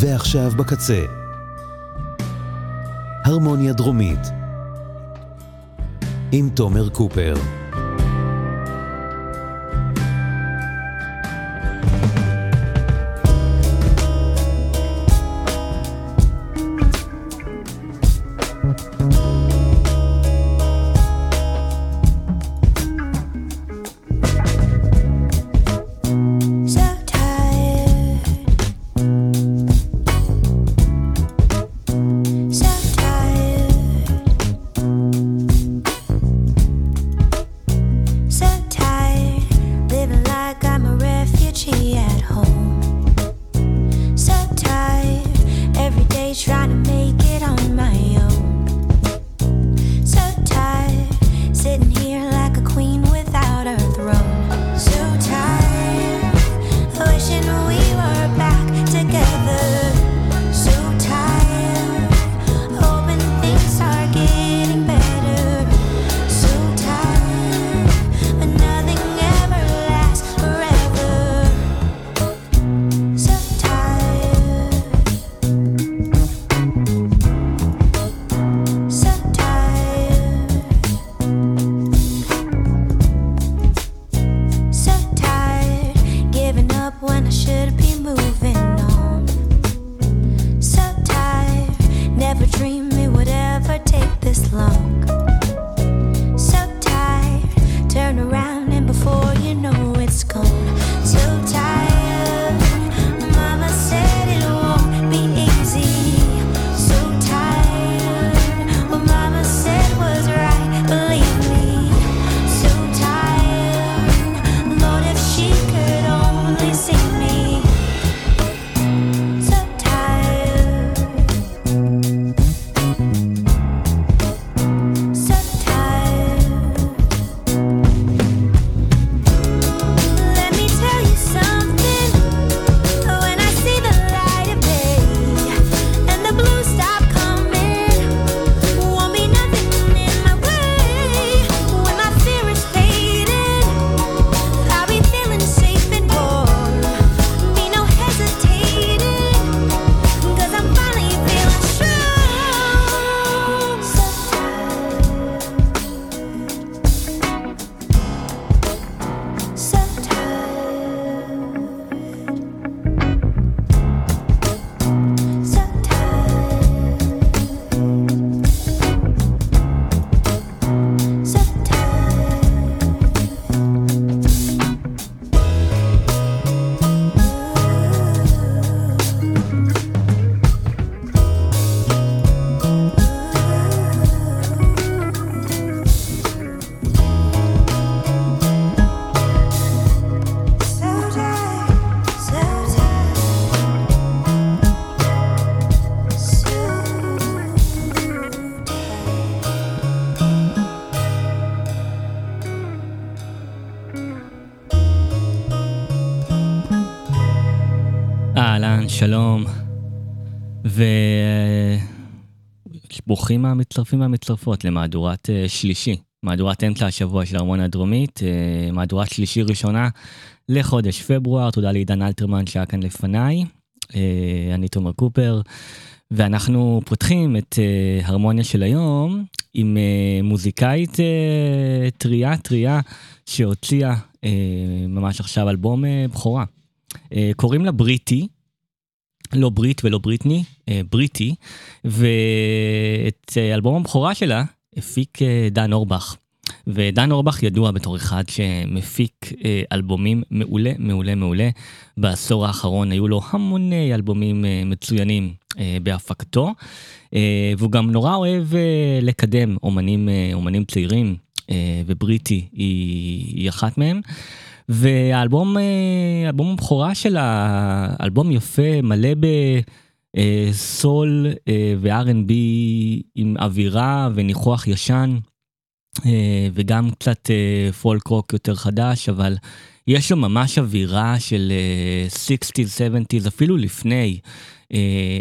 ועכשיו בקצה. הרמוניה דרומית עם תומר קופר. שלום, וברוכים המצטרפים והמצטרפות למהדורת uh, שלישי, מהדורת אמצע השבוע של ארמון הדרומית, uh, מהדורת שלישי ראשונה לחודש פברואר, תודה לעידן אלתרמן שהיה כאן לפניי, uh, אני תומר קופר, ואנחנו פותחים את הרמוניה של היום עם מוזיקאית טריה טריה שהוציאה ממש עכשיו אלבום בכורה. קוראים לה בריטי, לא ברית ולא בריטני, אה, בריטי, ואת אה, אלבום הבכורה שלה הפיק אה, דן אורבך. ודן אורבך ידוע בתור אחד שמפיק אלבומים מעולה, מעולה, מעולה. בעשור האחרון היו לו המוני אלבומים מצוינים בהפקתו, והוא גם נורא אוהב לקדם אומנים, אומנים צעירים, ובריטי היא, היא אחת מהם. והאלבום, אה, אלבום הבכורה שלה, אלבום יפה, מלא בסול אה, ו-R&B עם אווירה וניחוח ישן, וגם קצת פולק רוק יותר חדש, אבל יש לו ממש אווירה של 60's, 70's, אפילו לפני,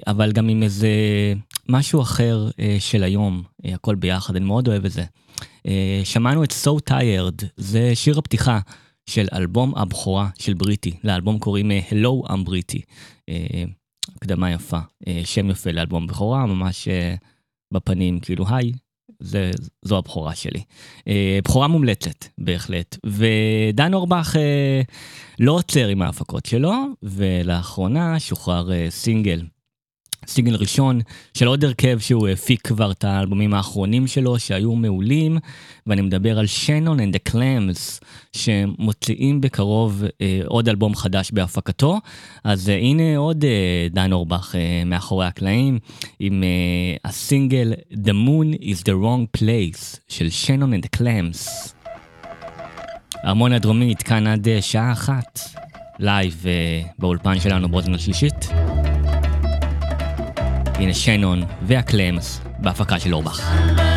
אבל גם עם איזה משהו אחר של היום, הכל ביחד, אני מאוד אוהב את זה. שמענו את So Tired, זה שיר הפתיחה של אלבום הבכורה של בריטי, לאלבום קוראים אה, Hello I'm בריטי. אה, הקדמה יפה, אה, שם יפה לאלבום בכורה, ממש בפנים, כאילו היי, זה, זו הבכורה שלי. בכורה מומלצת, בהחלט. ודן אורבך לא עוצר עם ההפקות שלו, ולאחרונה שוחרר סינגל סיגל ראשון של עוד הרכב שהוא הפיק כבר את האלבומים האחרונים שלו שהיו מעולים, ואני מדבר על שנון the Clams שמוציאים בקרוב אה, עוד אלבום חדש בהפקתו. אז אה, הנה עוד אה, דן אורבך אה, מאחורי הקלעים עם אה, הסינגל The Moon is the Wrong Place של שנון and the Clams. הרמוניה דרומית כאן עד אה, שעה אחת, לייב אה, באולפן שלנו באוזן השלישית. הנה Shannon וה-Clams בהפקה של אורבך.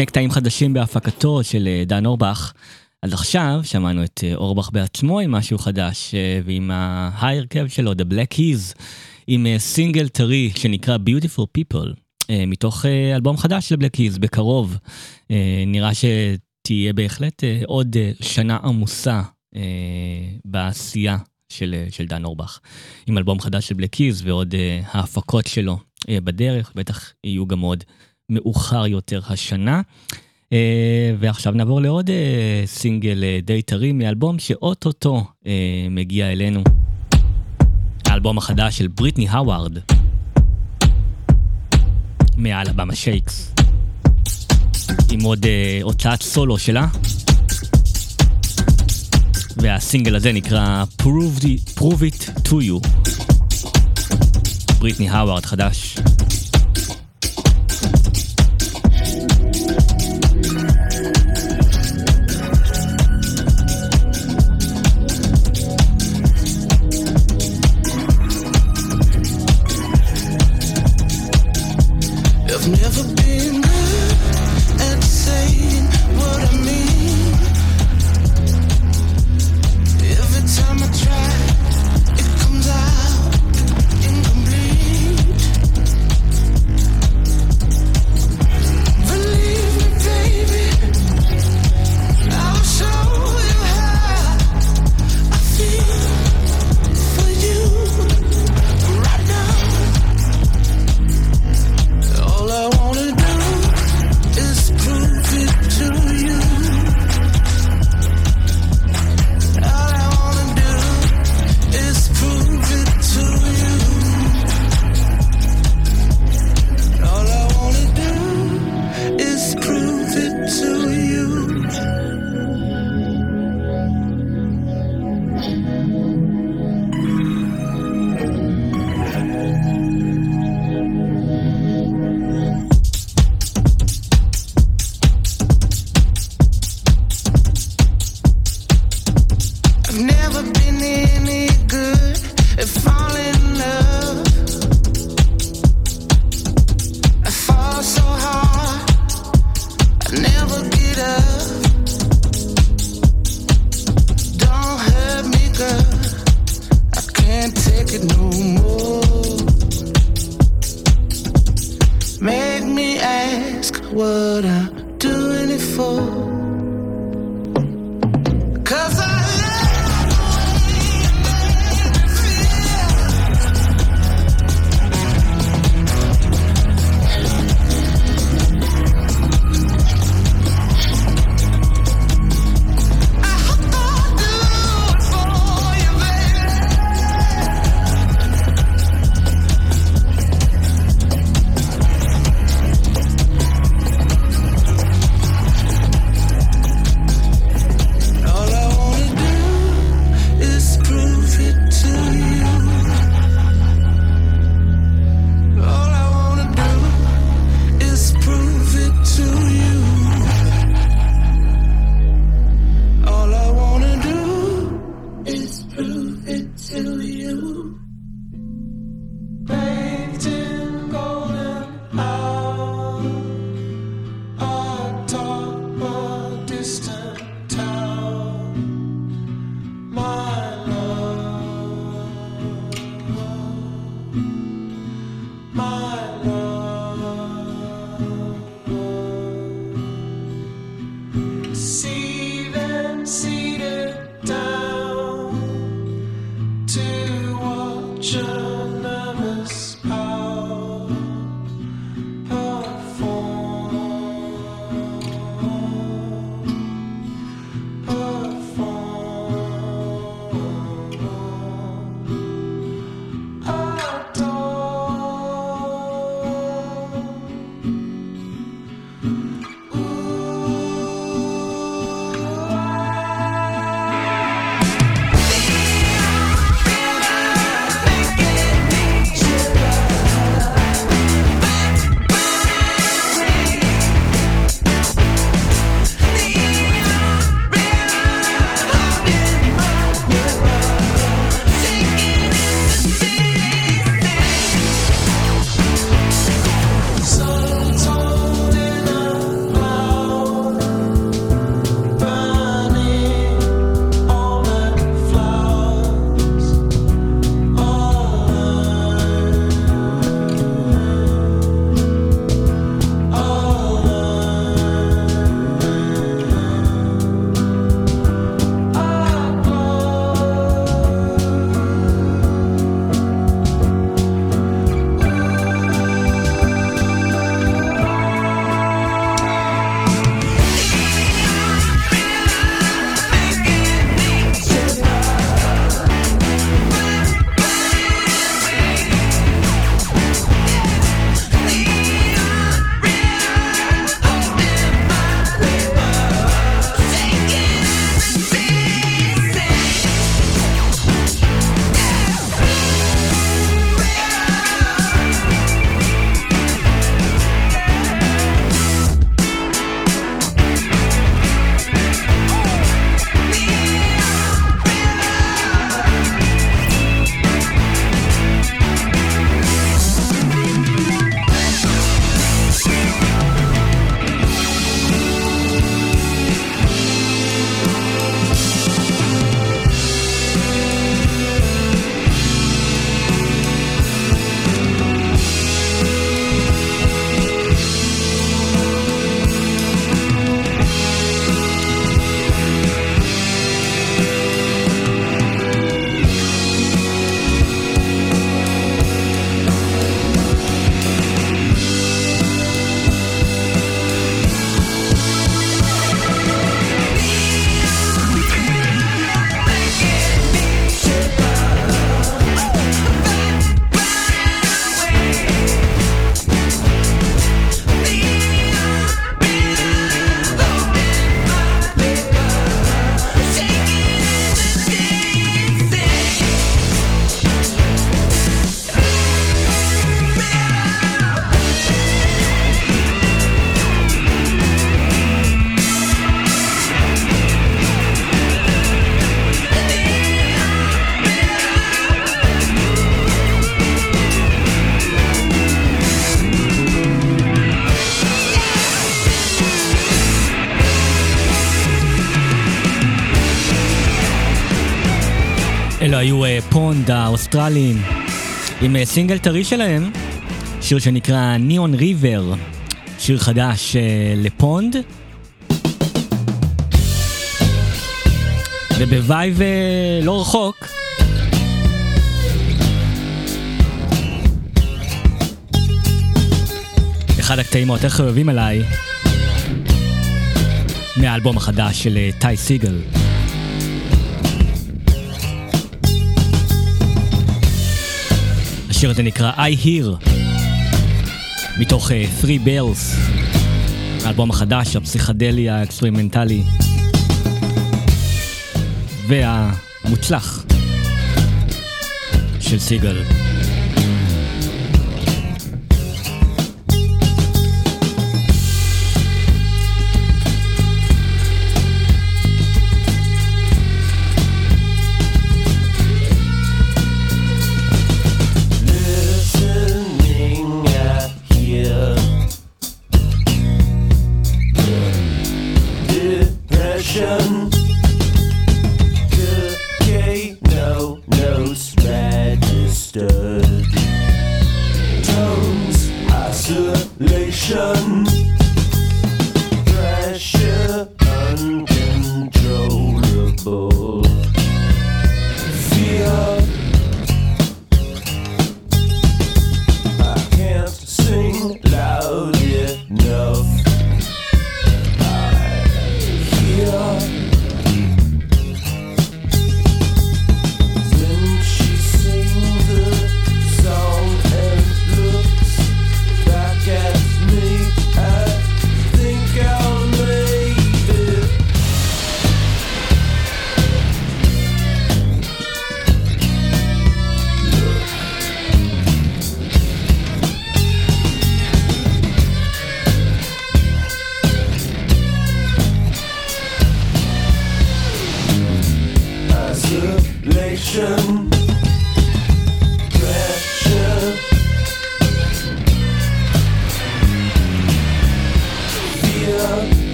שני קטעים חדשים בהפקתו של אה, דן אורבך. אז עכשיו שמענו את אה, אורבך בעצמו עם משהו חדש, אה, ועם ההרכב שלו, The Black Keys, עם סינגל טרי שנקרא Beautiful People, מתוך אלבום חדש של Black Keys, בקרוב. אה, נראה שתהיה בהחלט עוד שנה עמוסה בעשייה של, של דן אורבך. עם אלבום חדש של Black Keys ועוד ההפקות שלו בדרך, בטח יהיו גם עוד מאוחר יותר השנה. אה, ועכשיו נעבור לעוד אה, סינגל אה, די טרי מאלבום שאוטוטו אה, מגיע אלינו. האלבום החדש של בריטני האווארד. מה-Alabama Shakes. עם עוד אה, הוצאת סולו שלה. והסינגל הזה נקרא Prove it, Prove it to you. בריטני האווארד חדש. Pond האוסטרלים עם אה, סינגל טרי שלהם, שיר שנקרא Neon River, שיר חדש אה, ל-Pond. וב-vibe אה, לא רחוק, אחד הקטעים היותר חביבים עליי, מהאלבום החדש של טי סיגל. השיר הזה נקרא I Hear, מתוך אה, Three Bells, האלבום החדש, הפסיכדלי האקספרימנטלי והמוצלח של סיגל.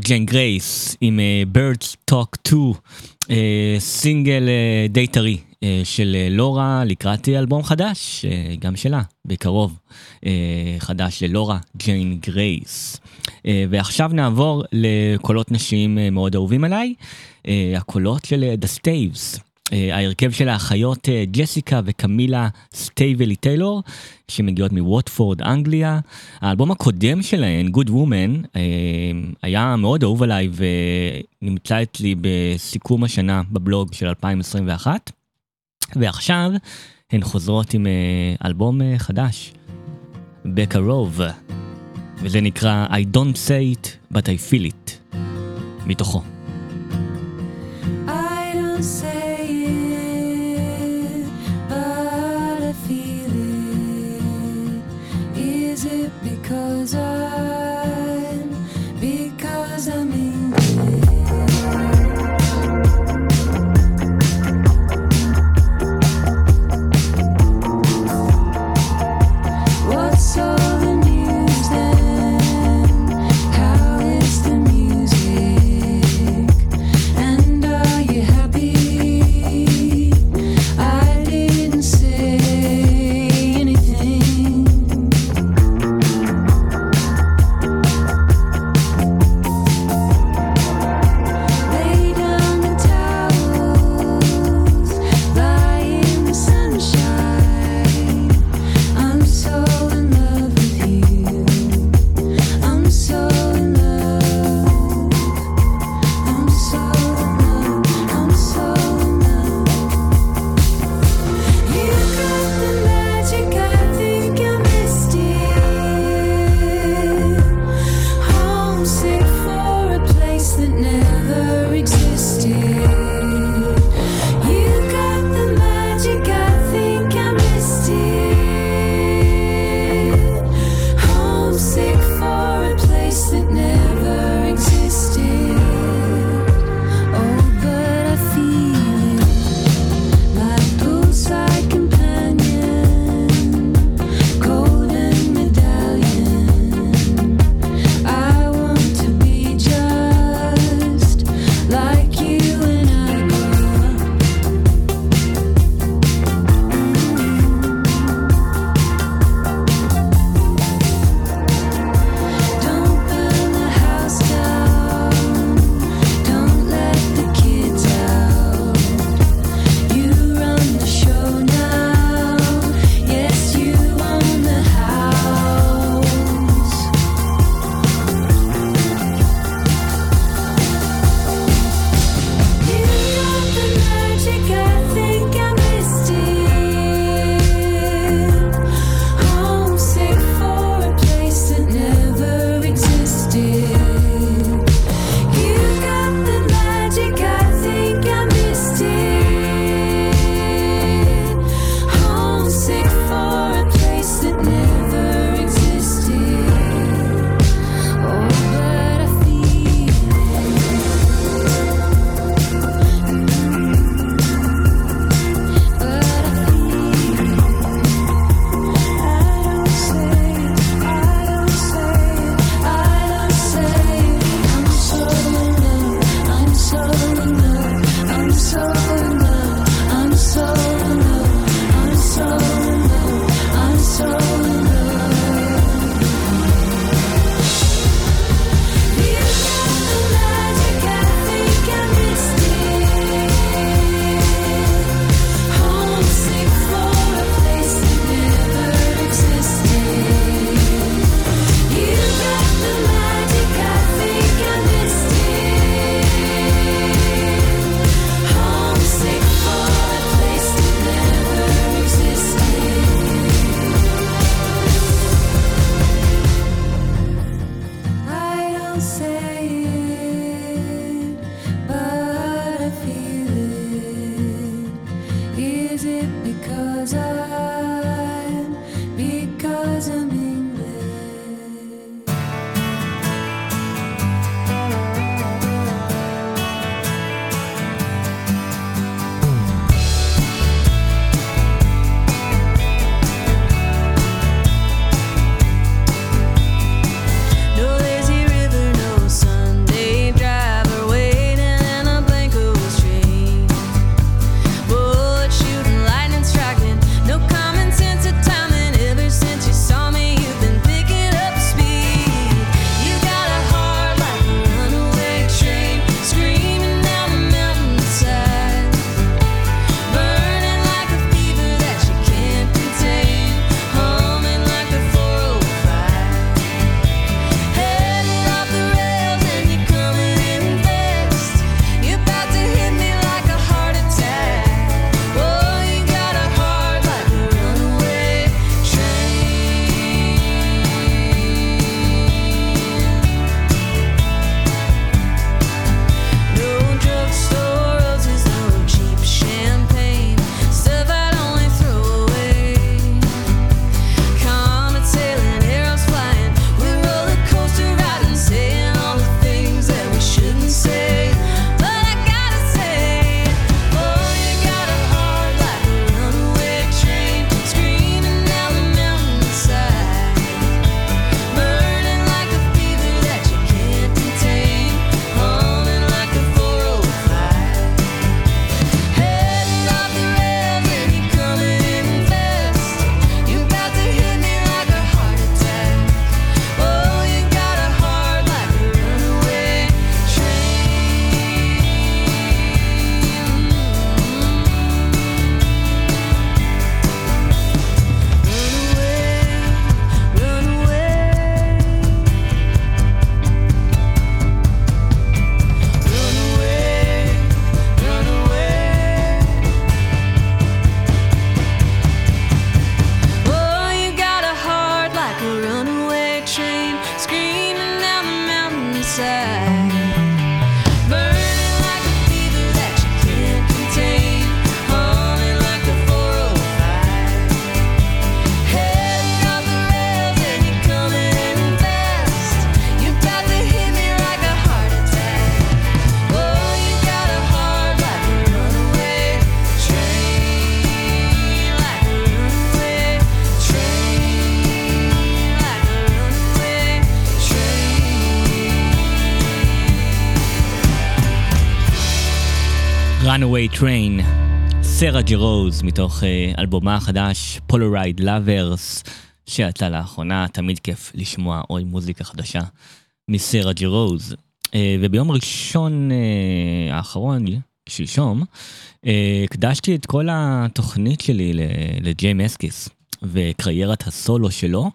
ג'יין גרייס עם Birds Talk 2, אה, סינגל אה, די טרי אה, של אה, לורה לקראת אלבום חדש, אה, גם שלה, בקרוב, אה, חדש ללורה ג'יין גרייס. ועכשיו נעבור לקולות נשיים מאוד אהובים עליי, אה, הקולות של The Staves. אה, ההרכב של האחיות אה, ג'סיקה וקמילה סטייבלי טיילור, שמגיעות מווטפורד, אנגליה. האלבום הקודם שלהן, Good Woman, אה, היה מאוד אהוב עליי ונמצא אצלי בסיכום השנה בבלוג של 2021. ועכשיו הן חוזרות עם אלבום חדש, בקרוב, וזה נקרא I don't say it, but I feel it, מתוכו. I don't say Runaway Train, סרה ג'רוז, מתוך אה, אלבומה החדש, Polaroid Lovers, שיצא לאחרונה, תמיד כיף לשמוע עוד מוזיקה חדשה מסרה ג'רוז. אה, וביום ראשון אה, האחרון, שלשום, הקדשתי את כל התוכנית שלי לג'יי מסקיס וקריירת הסולו שלו,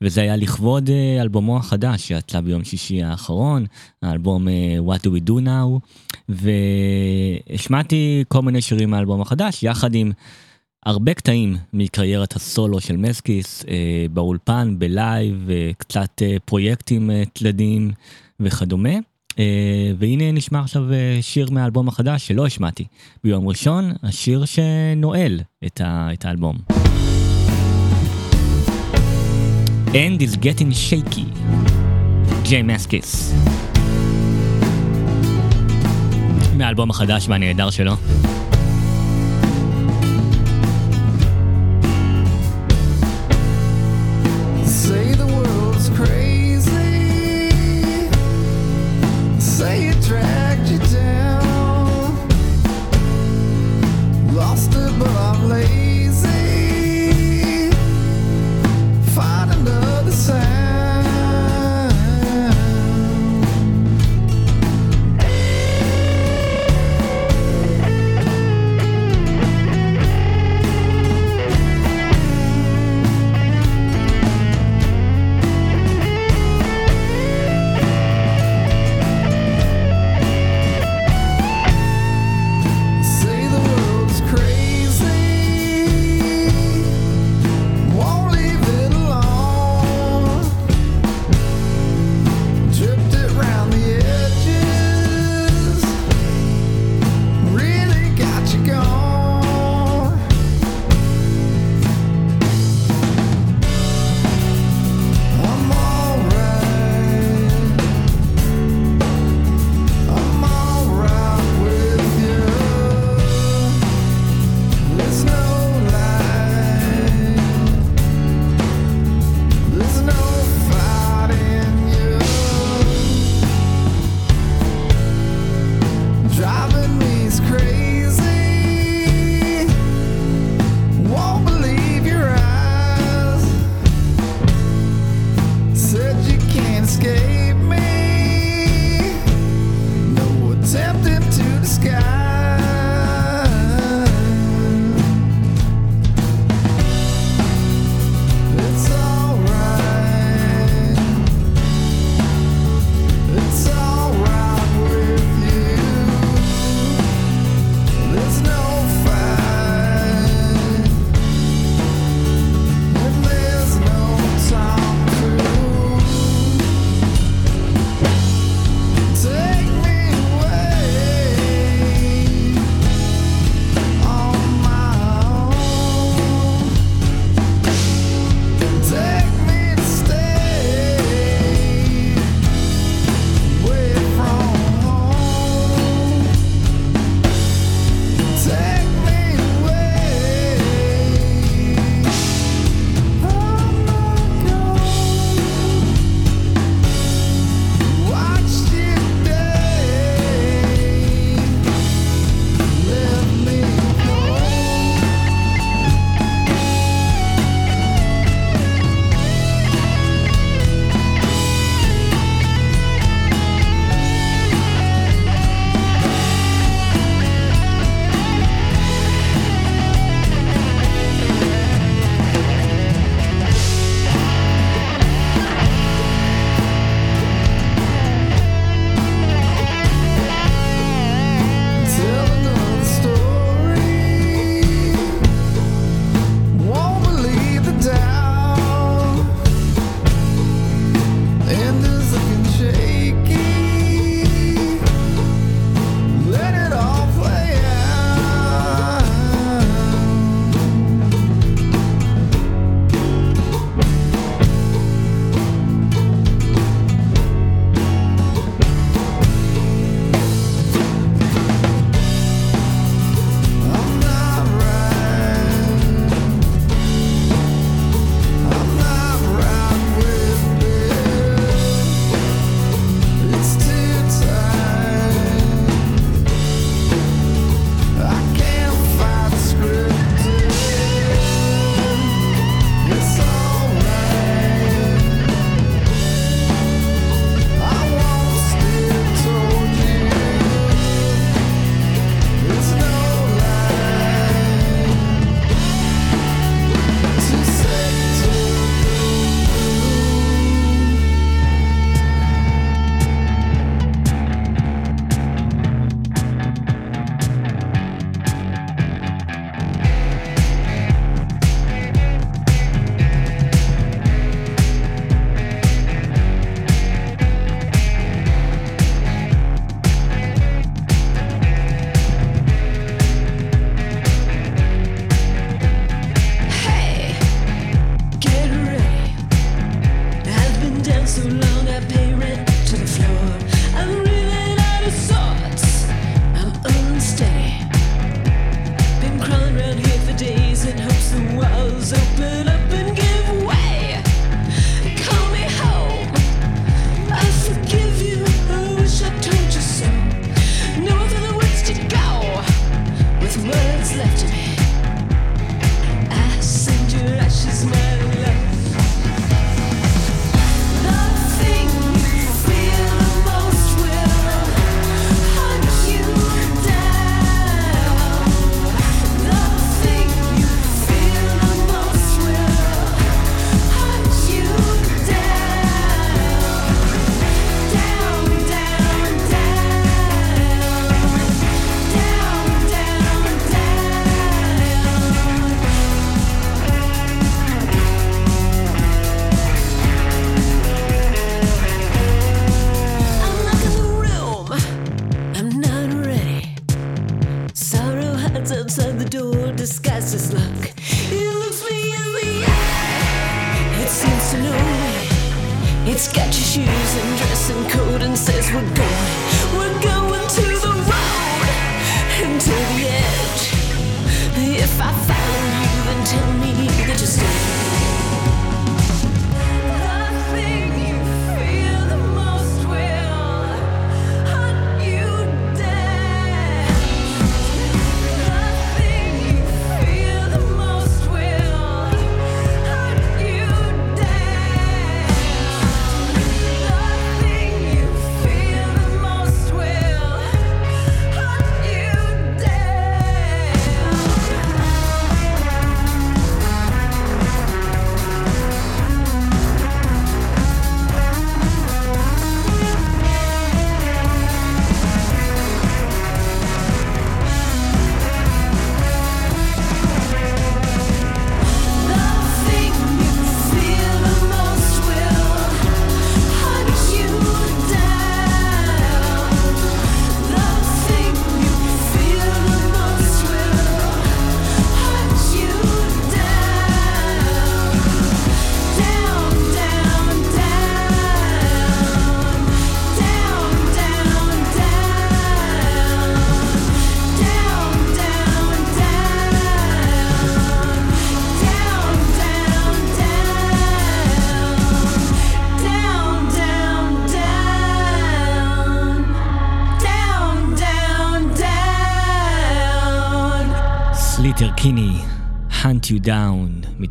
וזה היה לכבוד אה, אלבומו החדש שיצא ביום שישי האחרון, האלבום אה, What Do We Do Now, והשמעתי כל מיני שירים מהאלבום החדש, יחד עם הרבה קטעים מקריירת הסולו של מסקיס, אה, באולפן, בלייב, קצת פרויקטים אה, תלדיים וכדומה. אה, והנה נשמע עכשיו אה, שיר מהאלבום החדש שלא השמעתי ביום ראשון, השיר שנועל את, ה- את האלבום. And is getting shaky, ג'יי מסקיס. מהאלבום החדש והנהדר שלו.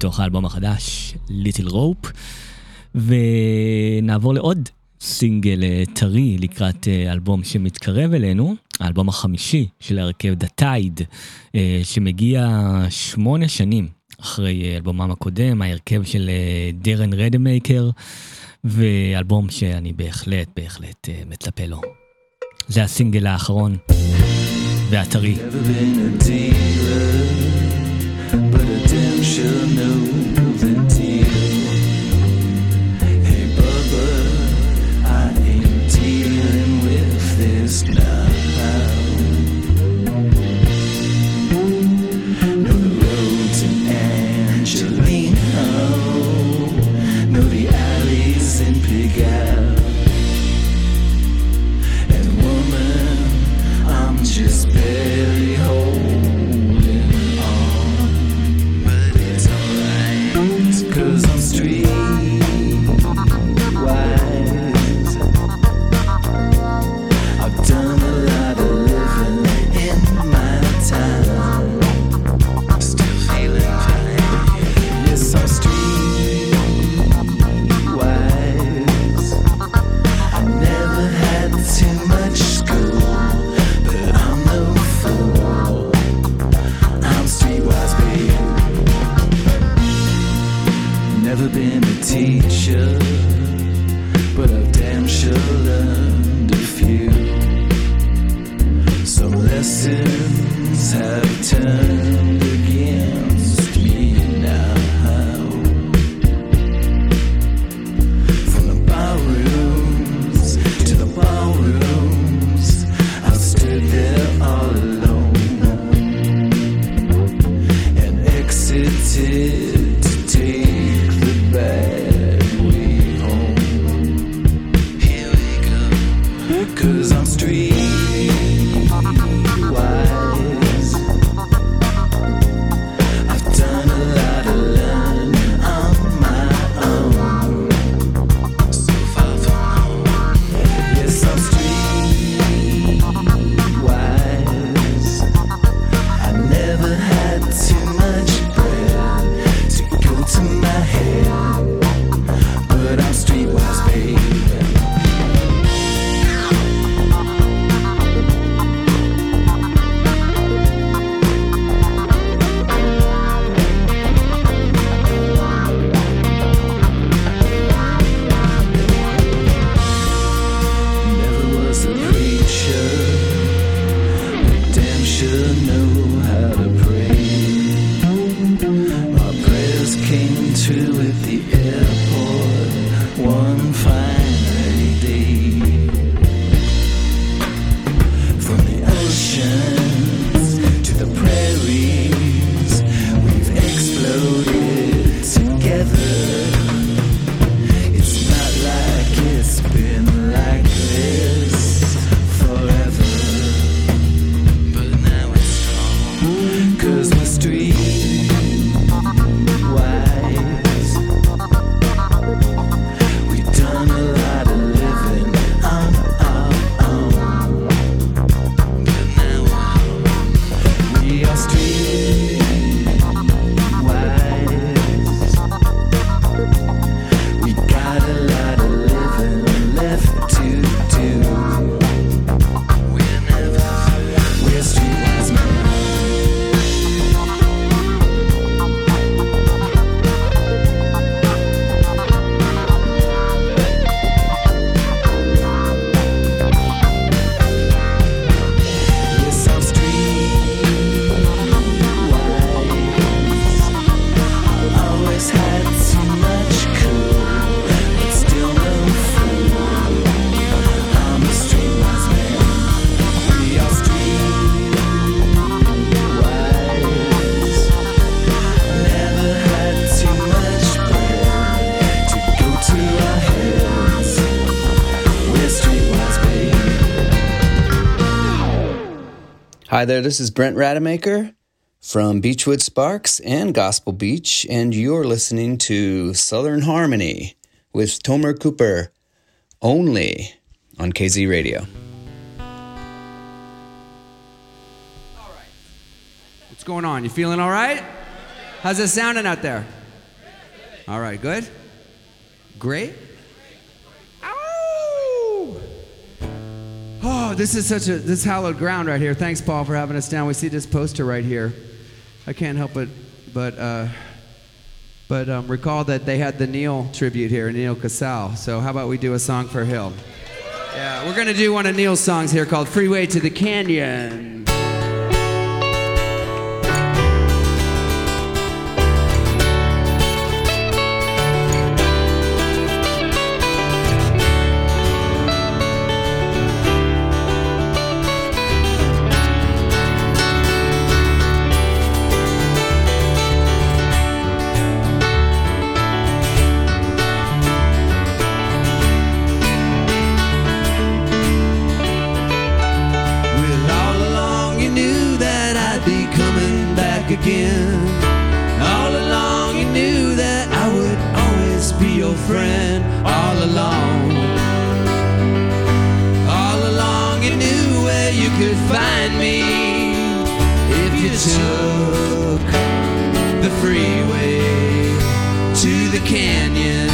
מתוך האלבום החדש, Little Rope, ונעבור לעוד סינגל אה, טרי לקראת אה, אלבום שמתקרב אלינו, האלבום החמישי של הרכב The Tyde, אה, שמגיע שמונה שנים אחרי אלבומם הקודם, ההרכב של דרן רדמייקר, ואלבום שאני בהחלט בהחלט מצפה לו. זה הסינגל האחרון והטרי. Never been a you knew. Hi there, this is Brent Rademacher from Beechwood Sparks and Gospel Beach, and you're listening to Southern Harmony with Tomer Cooper only on KZ Radio. What's going on? You feeling all right? How's it sounding out there? All right, good? Great? Oh, this is such a this hallowed ground right here. Thanks, Paul, for having us down. We see this poster right here. I can't help it, but uh, but um, recall that they had the Neil tribute here, Neil Casal. So how about we do a song for Hill? Yeah, we're gonna do one of Neil's songs here called "Freeway to the Canyon." Canyon.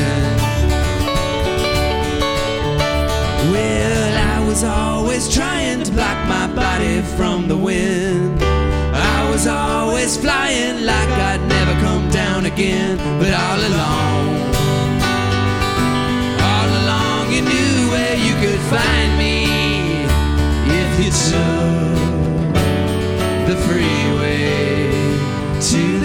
Well, I was always trying to block my body from the wind. I was always flying like I'd never come down again. But all along, all along, you knew where you could find me if you took the freeway to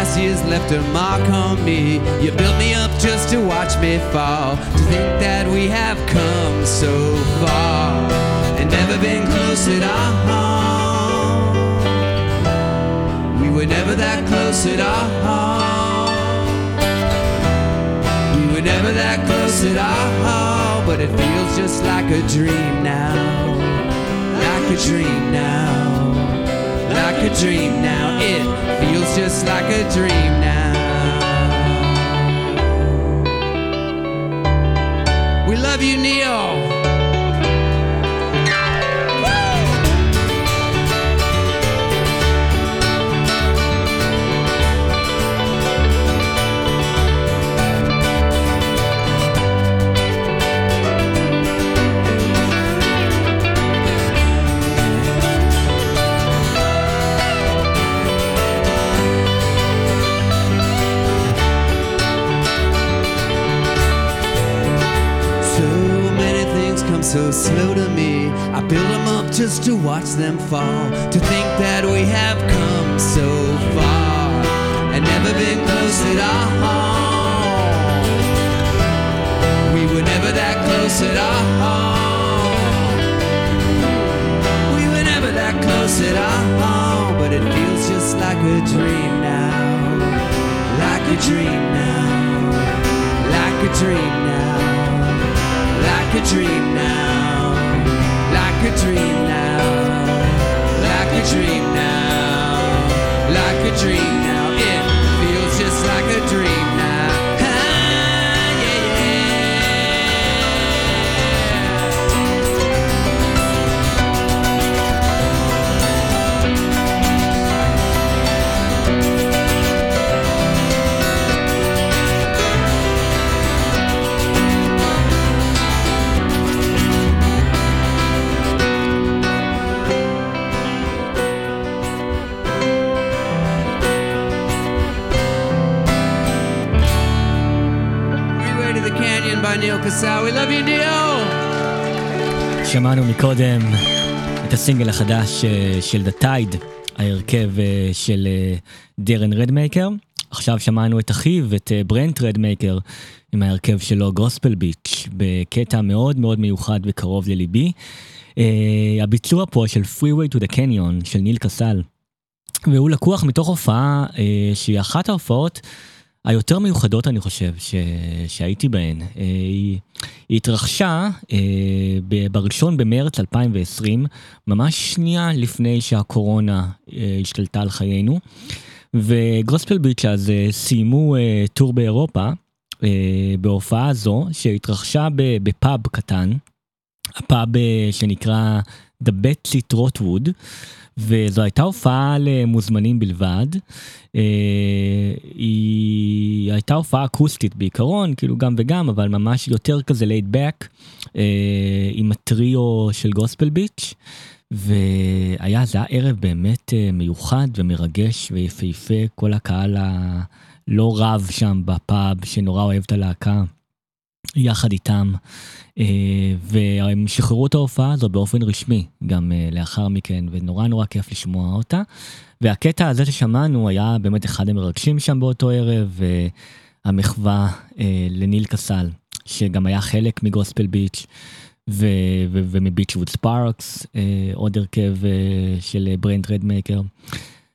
These years left a mark on me. You built me up just to watch me fall. To think that we have come so far and never been close at all. We were never that close at all. We were never that close at all, but it feels just like a dream now. Like a dream now. Like a dream now. It feels just like a dream now. We love you, Neil. So slow to me. I build them up just to watch them fall. To think that we have come so far and never been close at all. We were never that close at all. We were never that close at all. But it feels just like a dream now. Like a dream now. Like a dream now like a dream now, like a dream now, like a dream now, like a dream now. It feels just like a dream Neil Casal. We love you, Neil. שמענו מקודם את הסינגל החדש אה, של The Tyde, ההרכב אה, של אה, דרן רדמייקר. עכשיו שמענו את אחיו, את ברנט רדמייקר, עם ההרכב שלו, GospelbeacH, בקטע מאוד מאוד מיוחד וקרוב לליבי. הביצוע פה של Freeway to the Canyon של ניל קסל, והוא לקוח מתוך הופעה שהיא אחת ההופעות היותר מיוחדות אני חושב ש... שהייתי בהן. אה, היא, היא התרחשה אה, ב- בראשון במרץ 2020, ממש שנייה לפני שהקורונה אה, השתלטה על חיינו. וגוספל ביץ' אז סיימו טור באירופה בהופעה זו שהתרחשה בפאב קטן, הפאב שנקרא The Betsy טרוטווד. וזו הייתה הופעה למוזמנים בלבד. אה, היא הייתה הופעה אקוסטית בעיקרון, כאילו גם וגם, אבל ממש יותר כזה laid back, אה, עם הטריו של גוספל ביץ'. והיה, זה היה ערב באמת אה, מיוחד ומרגש ויפהפה, כל הקהל הלא רב שם בפאב, שנורא אוהב את הלהקה, יחד איתם. אה, והם שחררו את ההופעה הזו באופן רשמי גם אה, לאחר מכן, ונורא נורא כיף לשמוע אותה. והקטע הזה ששמענו היה באמת אחד המרגשים שם באותו ערב, אה, המחווה לניל קסל, שגם היה חלק מ-GospelbeacH. ו- ו- ומ-Beachwood Sparks, עוד הרכב אה, של ברנט רדמייקר,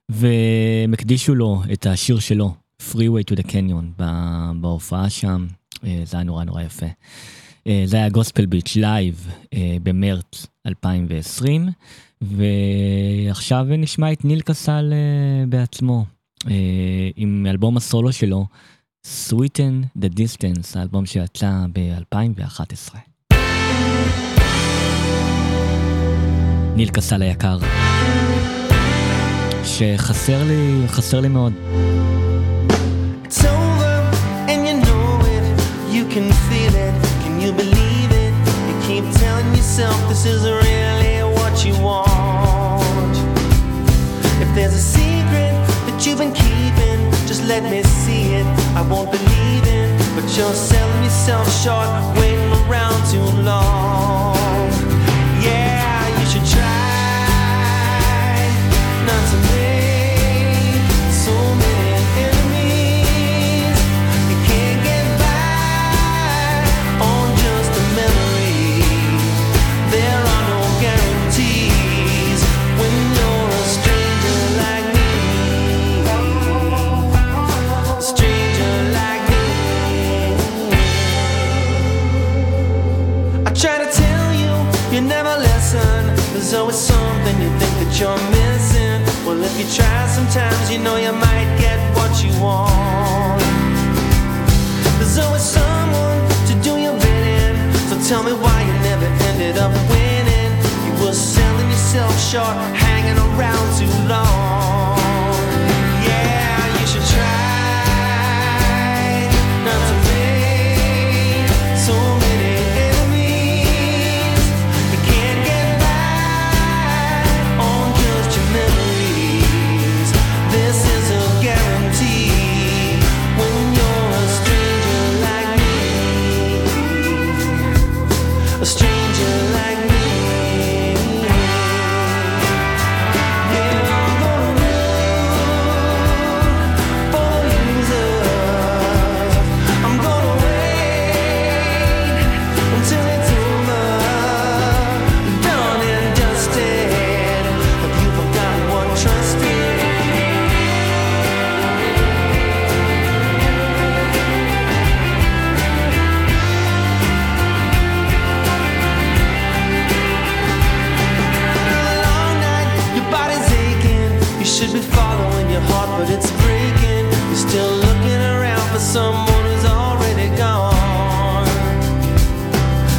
והם הקדישו לו את השיר שלו, Freeway to the Canyon, בהופעה שם, זה היה נורא נורא יפה. אה, זה היה GospelbeacH לייב אה, במרץ 2020, ועכשיו נשמע את ניל קסל אה, בעצמו, אה, עם אלבום הסולו שלו, Sweeten the Distance, האלבום שיצא ב-2011. ניל קסל היקר, שחסר לי, חסר לי מאוד. Can feel it. Can you believe it? You keep telling yourself this is really what you want. If there's a secret that you've been keeping, just let me see it. I won't believe it, but you're selling yourself short, waiting around too long. If you try sometimes, you know you might get what you want. There's always someone to do your bidding. So tell me why you never ended up winning. You were selling yourself short, hanging around too long. street. Be following your heart, but it's breaking. You're still looking around for someone who's already gone.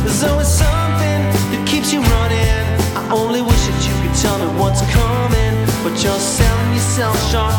There's always something that keeps you running. I only wish that you could tell me what's coming, but you're selling yourself short,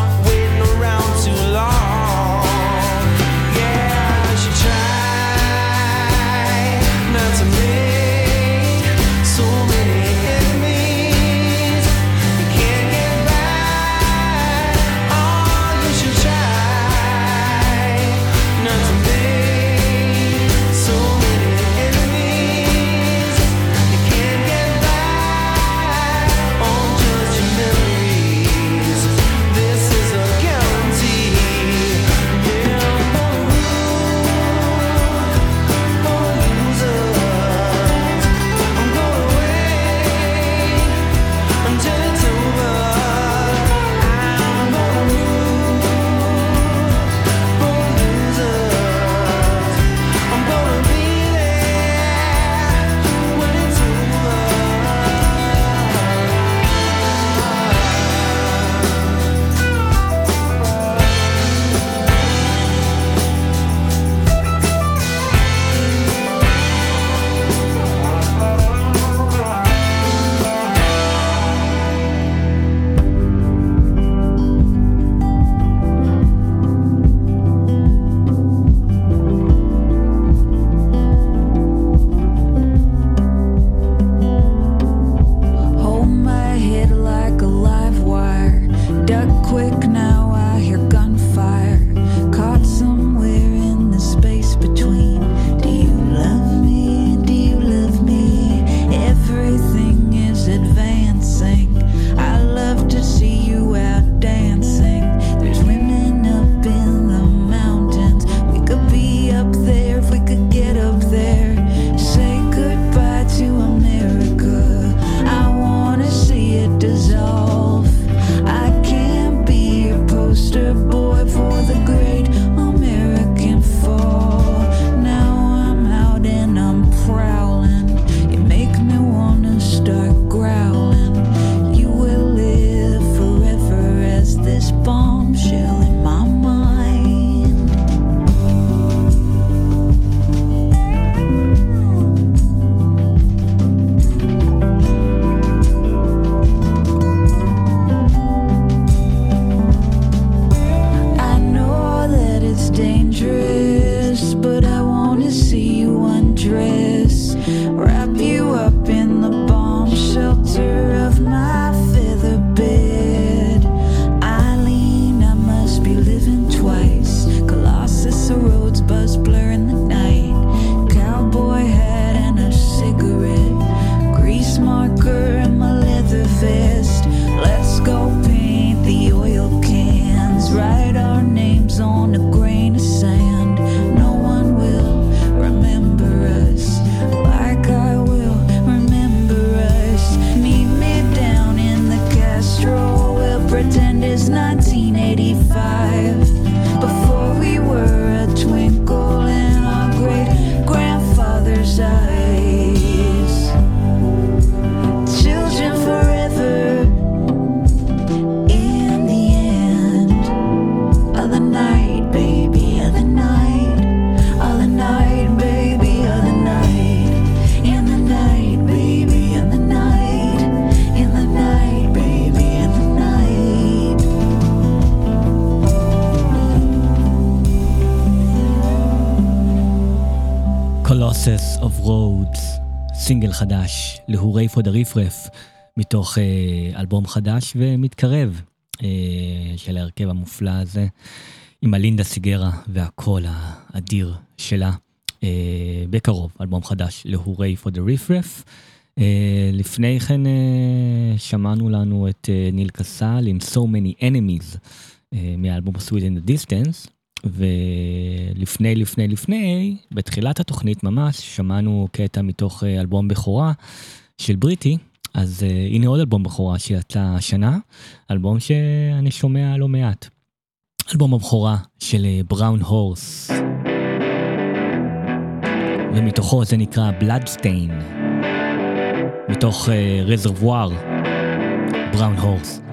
Roads, סינגל חדש ל-Hurray for the Riff Raff, מתוך אה, אלבום חדש ומתקרב אה, של ההרכב המופלא הזה, עם אלינדה סיגרה והקול האדיר שלה. אה, בקרוב, אלבום חדש ל-Hurray for the Riff Raff. אה, לפני כן אה, שמענו לנו את אה, ניל קסל עם So Many Enemies אה, מהאלבום Sweeten the. ולפני, לפני, לפני, בתחילת התוכנית ממש, שמענו קטע מתוך אה, אלבום בכורה של בריטי, אז uh, הנה עוד אלבום בכורה שיצא השנה, אלבום שאני שומע לא מעט. אלבום הבכורה של בראון הורס, ומתוכו זה נקרא בלאדסטיין, מתוך רזרבואר, בראון הורס.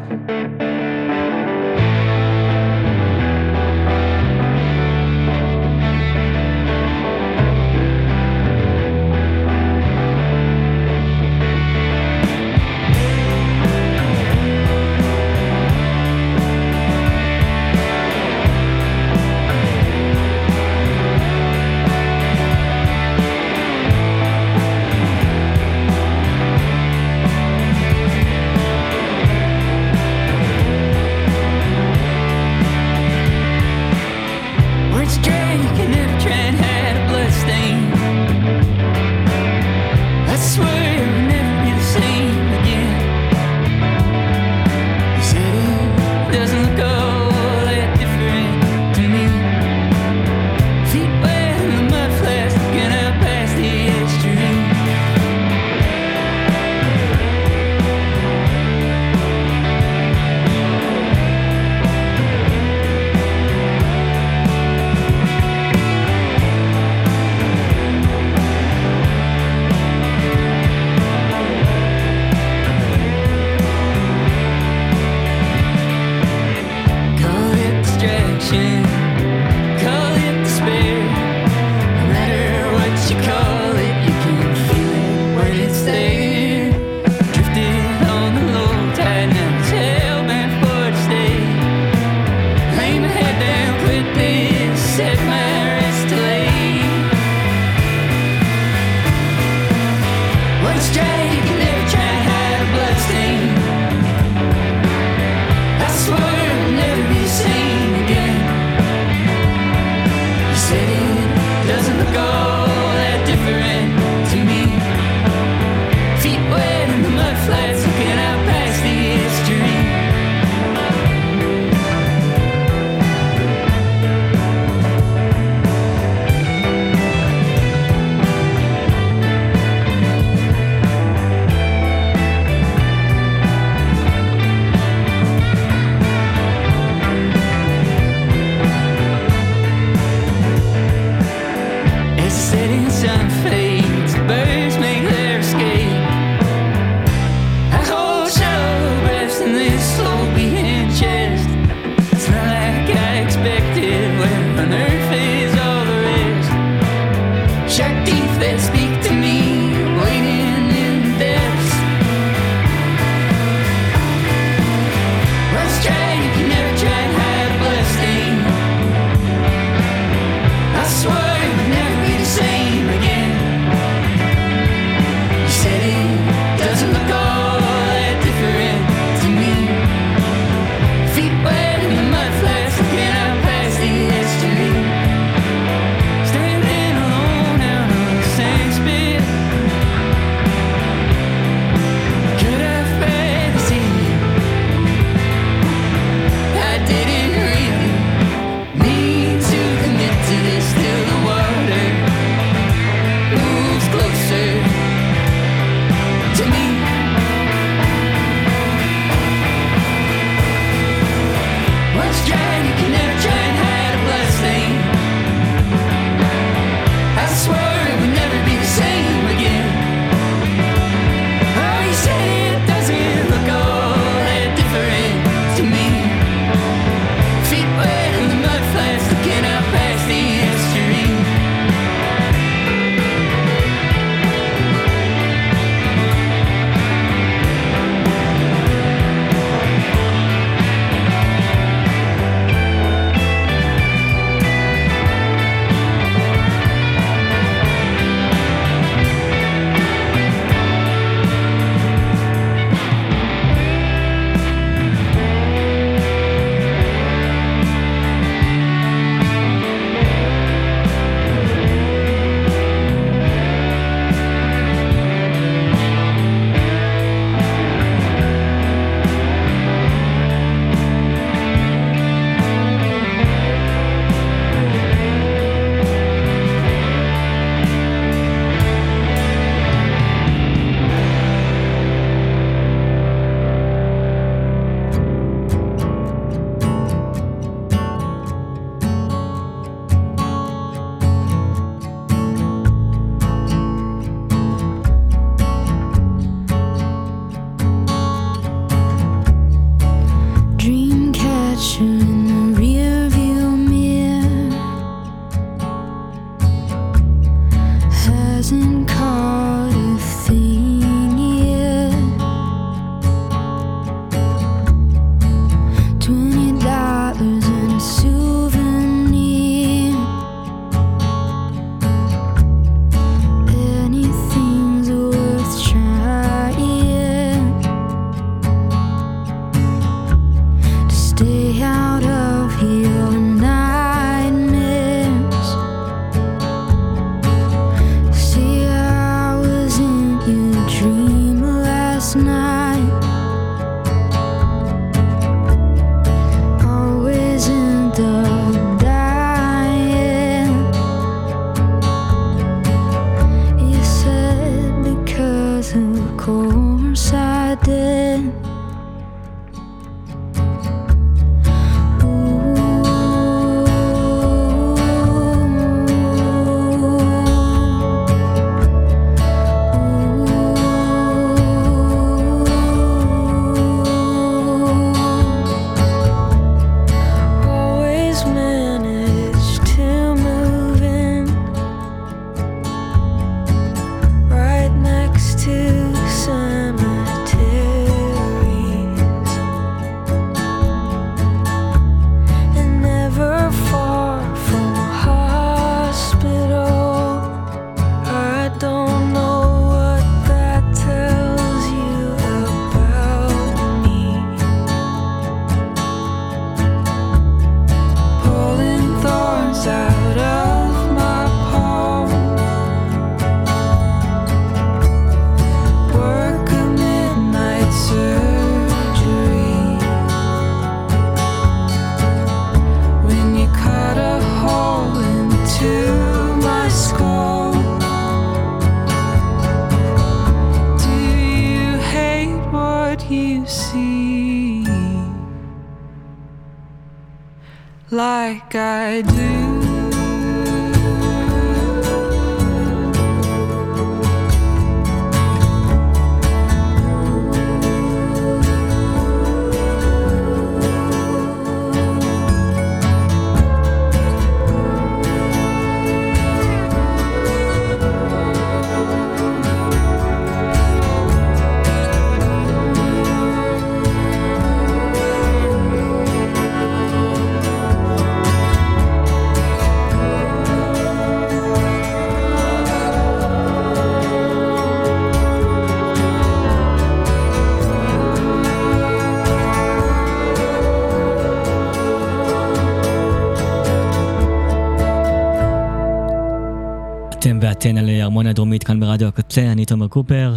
ואתן על ארמון הדרומית כאן ברדיו הקצה, אני תומר קופר.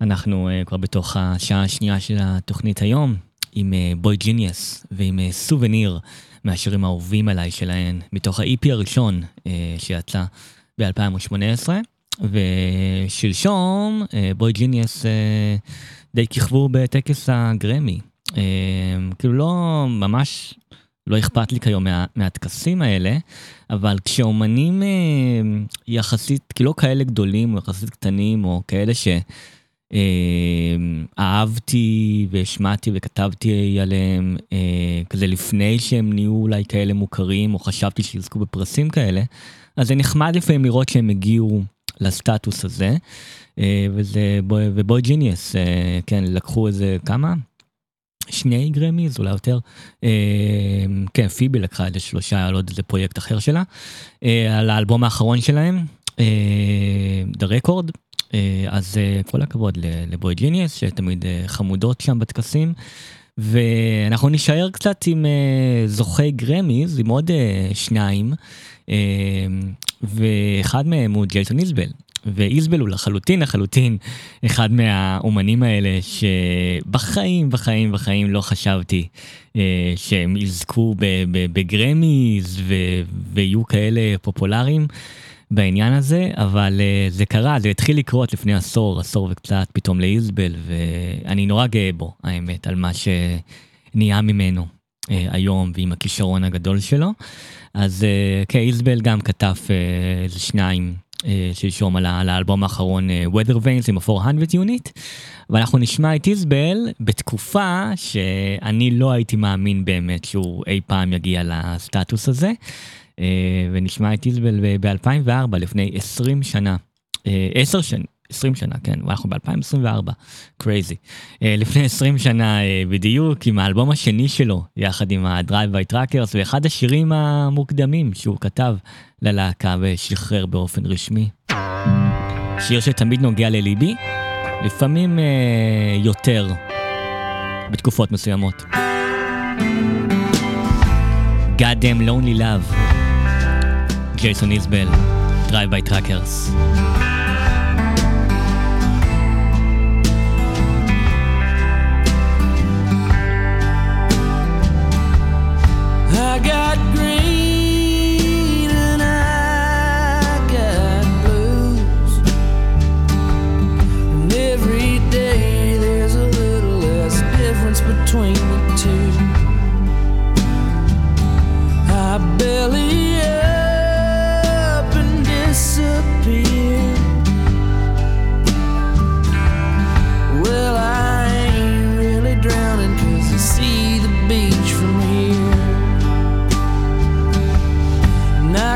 אנחנו uh, כבר בתוך השעה השנייה של התוכנית היום, עם בוי uh, ג'יניאס ועם uh, סובניר מהשירים האהובים עליי שלהן, מתוך ה-EP הראשון uh, שיצא ב-2018. ושלשום בוי ג'יניאס uh, די כיכבו בטקס הגרמי. Uh, כאילו לא ממש לא אכפת לי כיום מה, מהטקסים האלה, אבל כשאומנים אה, יחסית, כאילו כאלה גדולים או יחסית קטנים, או כאלה שאהבתי והשמעתי וכתבתי עליהם, אה, כזה לפני שהם נהיו אולי כאלה מוכרים, או חשבתי שיזכו בפרסים כאלה, אז זה נחמד לפעמים לראות שהם הגיעו לסטטוס הזה, אה, וזה, ובוי ג'יניאס, אה, כן, לקחו איזה כמה? שני גרמיז, אולי יותר. אה, כן, פיבי לקחה איזה שלושה, על עוד איזה פרויקט אחר שלה. אה, על האלבום האחרון שלהם, אה, The Record. אה, אז אה, כל הכבוד לבוי ג'יניאס, שתמיד אה, חמודות שם בטקסים. ואנחנו נישאר קצת עם אה, זוכי גרמיז, עם עוד אה, שניים, אה, ואחד מהם הוא ג'ייסון איזבל. ואיזבל הוא לחלוטין לחלוטין אחד מהאומנים האלה שבחיים בחיים בחיים לא חשבתי אה, שהם יזכו בגרמיז ויהיו כאלה פופולריים בעניין הזה, אבל אה, זה קרה, זה התחיל לקרות לפני עשור, עשור וקצת פתאום לאיזבל, ואני נורא גאה בו, האמת, על מה שנהיה ממנו אה, היום ועם הכישרון הגדול שלו. אז אה, כן, איזבל גם כתב איזה שניים. אה, שלשום על, האלבום האחרון אה, Weather Veins עם ה-400 Unit. ואנחנו נשמע את איזבל בתקופה שאני לא הייתי מאמין באמת שהוא אי פעם יגיע לסטטוס הזה. אה, ונשמע את איזבל ב-2004 לפני 20 שנה, אה, 10 שנים. 20 שנה, כן, ואנחנו ב-2024, קרייזי. Uh, לפני 20 שנה uh, בדיוק, עם האלבום השני שלו, יחד עם ה-Drive by Trackers, ואחד השירים המוקדמים שהוא כתב ללהקה ושחרר באופן רשמי. שיר שתמיד נוגע לליבי, לפעמים uh, יותר, בתקופות מסוימות. God damn lonely love, ג'ייסון איזבל, Drive by Trackers. Between the two. I belly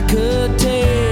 could take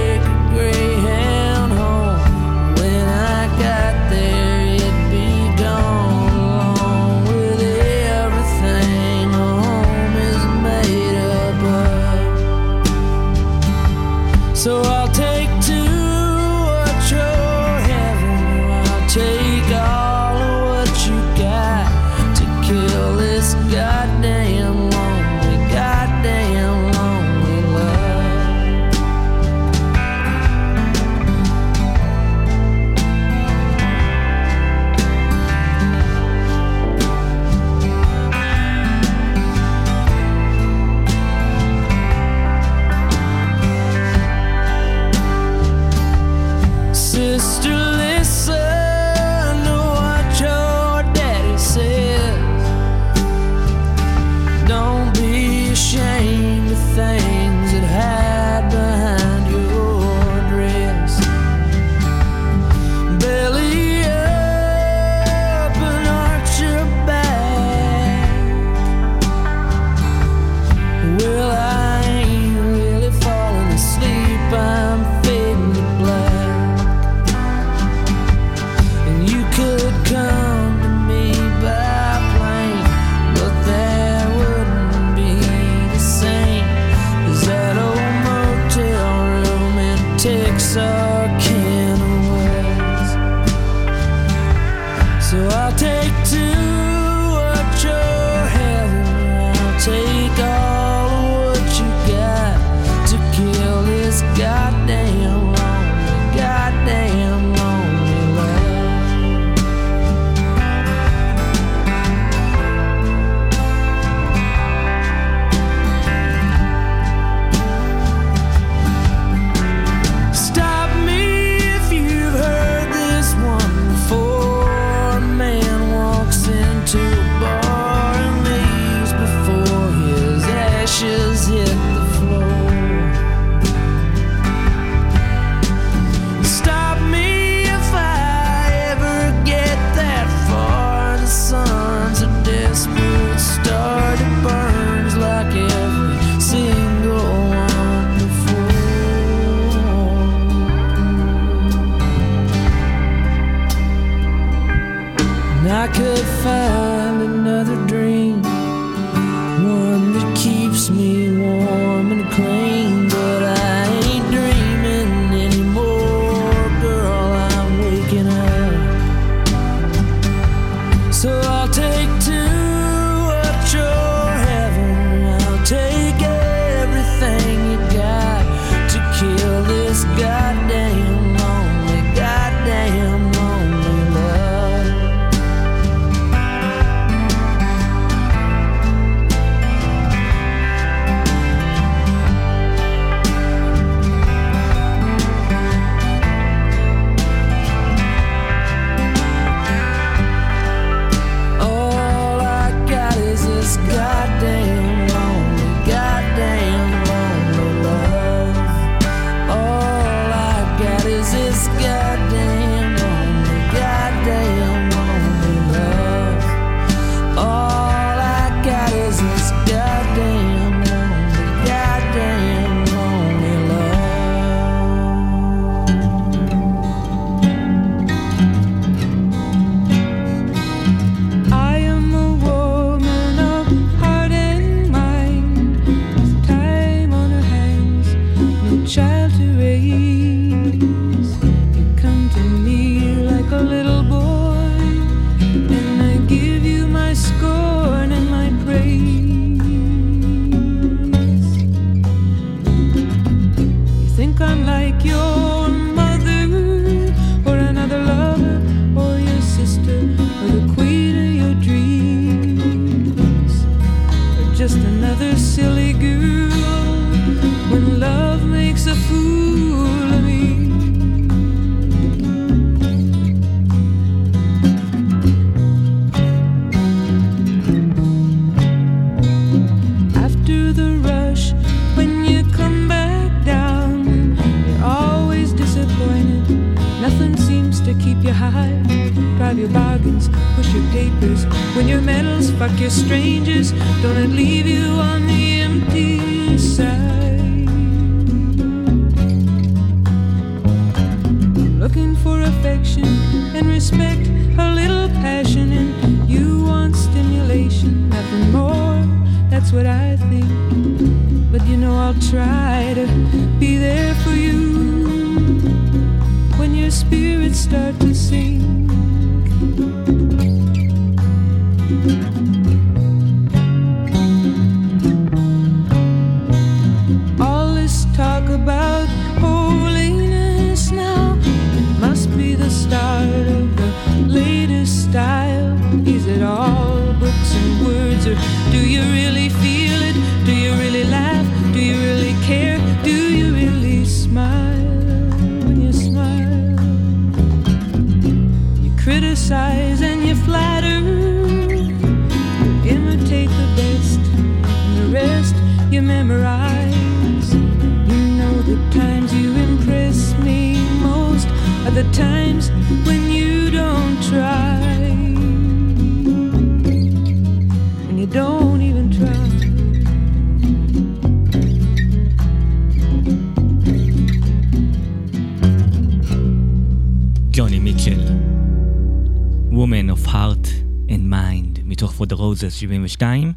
מתוך For Roses 72.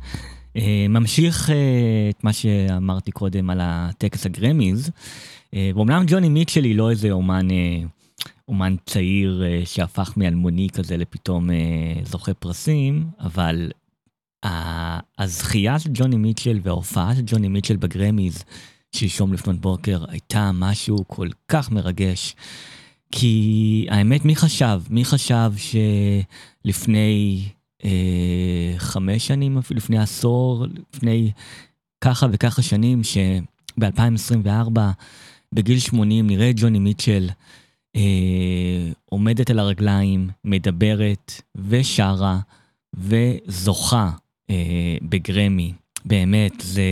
אה, ממשיך אה, את מה שאמרתי קודם על הטקס הגרמיז. אה, ואומנם ג'וני מיטשל היא לא איזה אומן, אה, אומן צעיר אה, שהפך מאלמוני כזה לפתאום אה, זוכה פרסים, אבל ה- הזכייה של ג'וני מיטשל וההופעה של ג'וני מיטשל בגרמיז שלשום לפנות בוקר הייתה משהו כל כך מרגש. כי האמת, מי חשב? מי חשב שלפני חמש שנים, אפילו לפני עשור, לפני ככה וככה שנים, שב-2024, בגיל 80, נראה את ג'וני מיטשל אה, עומדת על הרגליים, מדברת ושרה וזוכה אה, בגרמי. באמת, זה,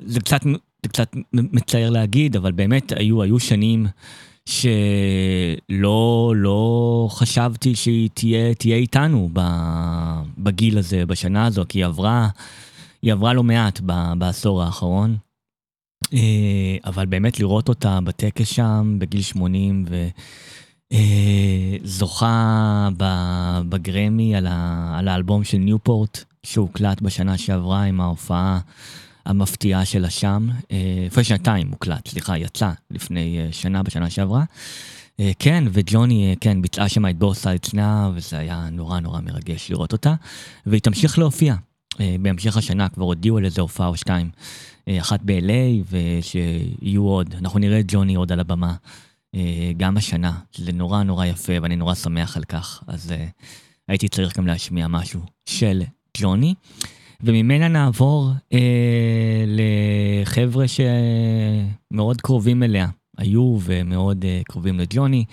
זה קצת, זה קצת מצער להגיד, אבל באמת היו, היו שנים שלא לא חשבתי שהיא תהיה, תהיה איתנו בגיל הזה, בשנה הזו, כי היא עברה, היא עברה לא מעט ב, בעשור האחרון. אה, אבל באמת לראות אותה בטקס שם בגיל 80 וזוכה בגרמי על, ה, על האלבום של ניופורט שהוקלט בשנה שעברה עם ההופעה המפתיעה שלה שם, אה, לפני שנתיים הוקלט, סליחה, יצא לפני אה, שנה בשנה שעברה. אה, כן, וג'וני, כן, ביצעה שם את בוס אצנה, וזה היה נורא נורא מרגש לראות אותה. והיא תמשיך להופיע. בהמשך השנה כבר הודיעו על איזה הופעה או שתיים. אחת ב-LA, ושיהיו עוד. אנחנו נראה את ג'וני עוד על הבמה גם השנה, שזה נורא נורא יפה, ואני נורא שמח על כך. אז הייתי צריך גם להשמיע משהו של ג'וני. וממנה נעבור אה, לחבר'ה שמאוד קרובים אליה, היו ומאוד אה, קרובים לג'וני,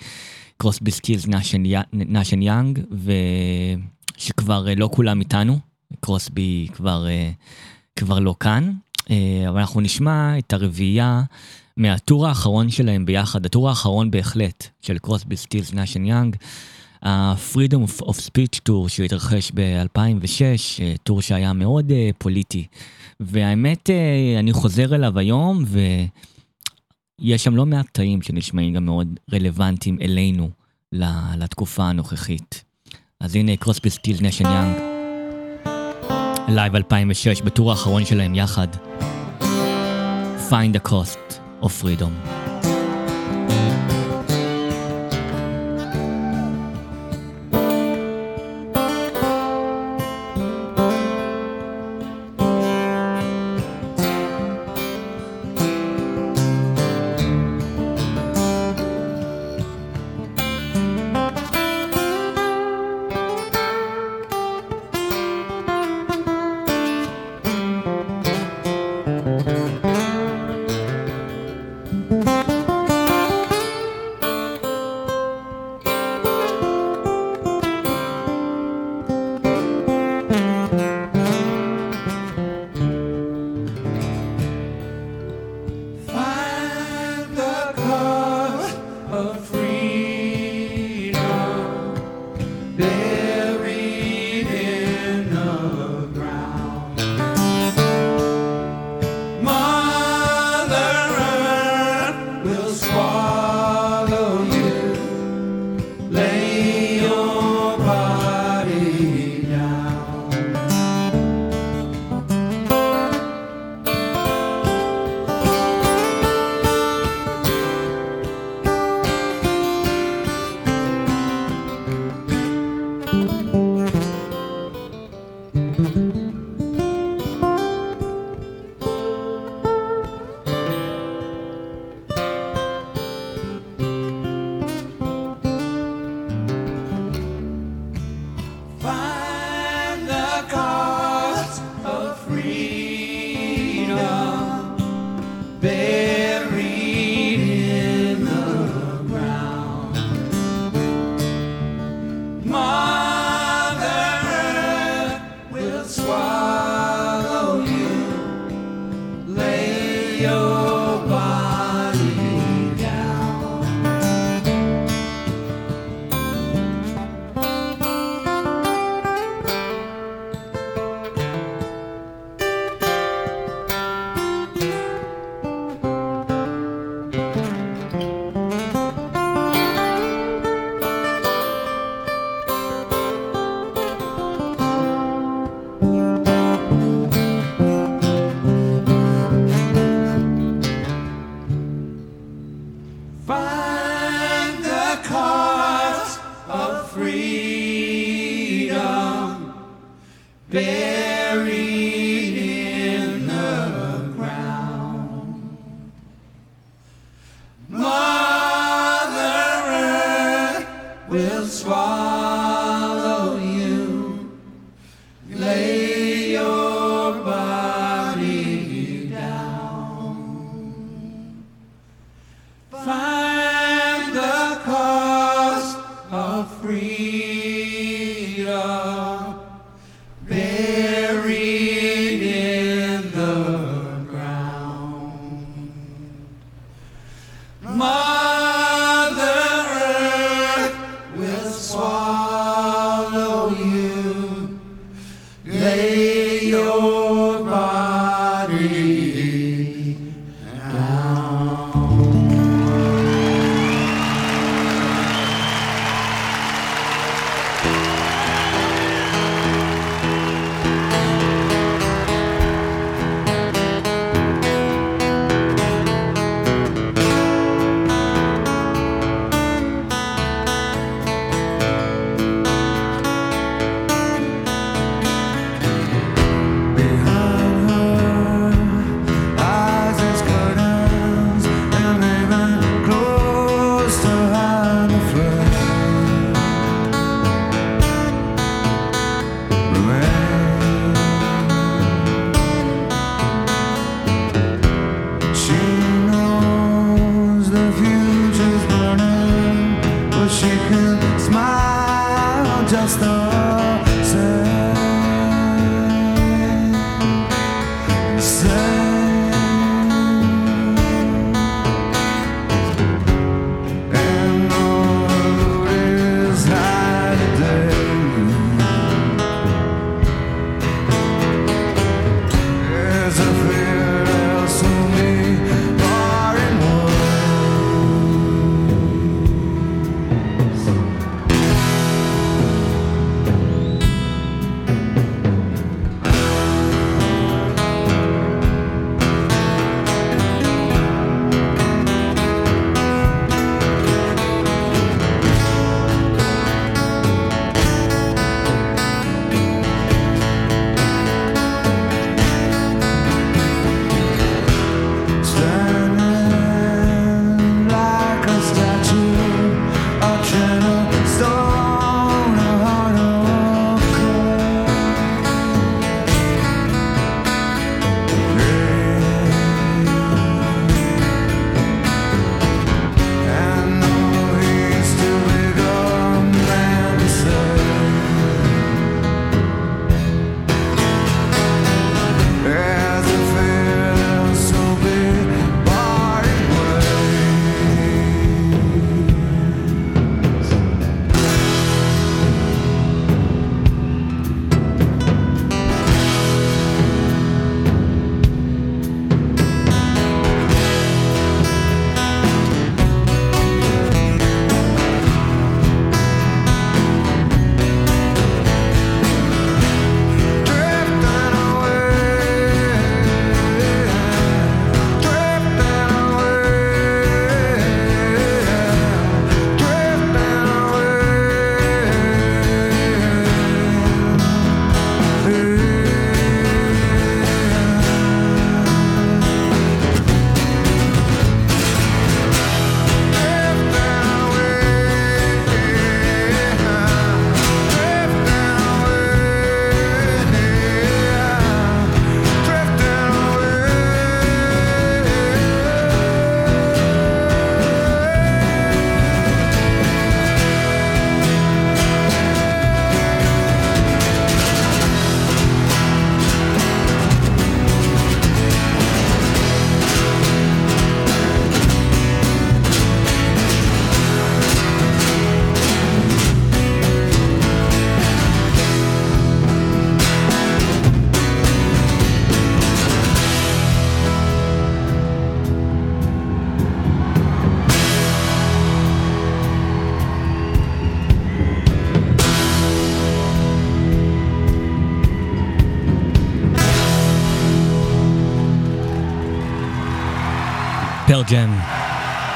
Crosby, Stills, Nash and Young, ושכבר אה, לא כולם איתנו, קרוסבי כבר, אה, כבר לא כאן, אה, אבל אנחנו נשמע את הרביעייה מה-tour האחרון שלהם ביחד, ה-tour האחרון בהחלט של Crosby, Stills, Nash and Young. ה-Freedom of Speech Tour שהתרחש ב-2006, tour שהיה מאוד אה, פוליטי. והאמת, אה, אני חוזר אליו היום, ויש שם לא מעט קטעים שנשמעים גם מאוד רלוונטיים אלינו, לתקופה הנוכחית. אז הנה Crosby, Stills, Nash and Young, לייב 2006, ב-tour האחרון שלהם יחד. Find the cost of freedom.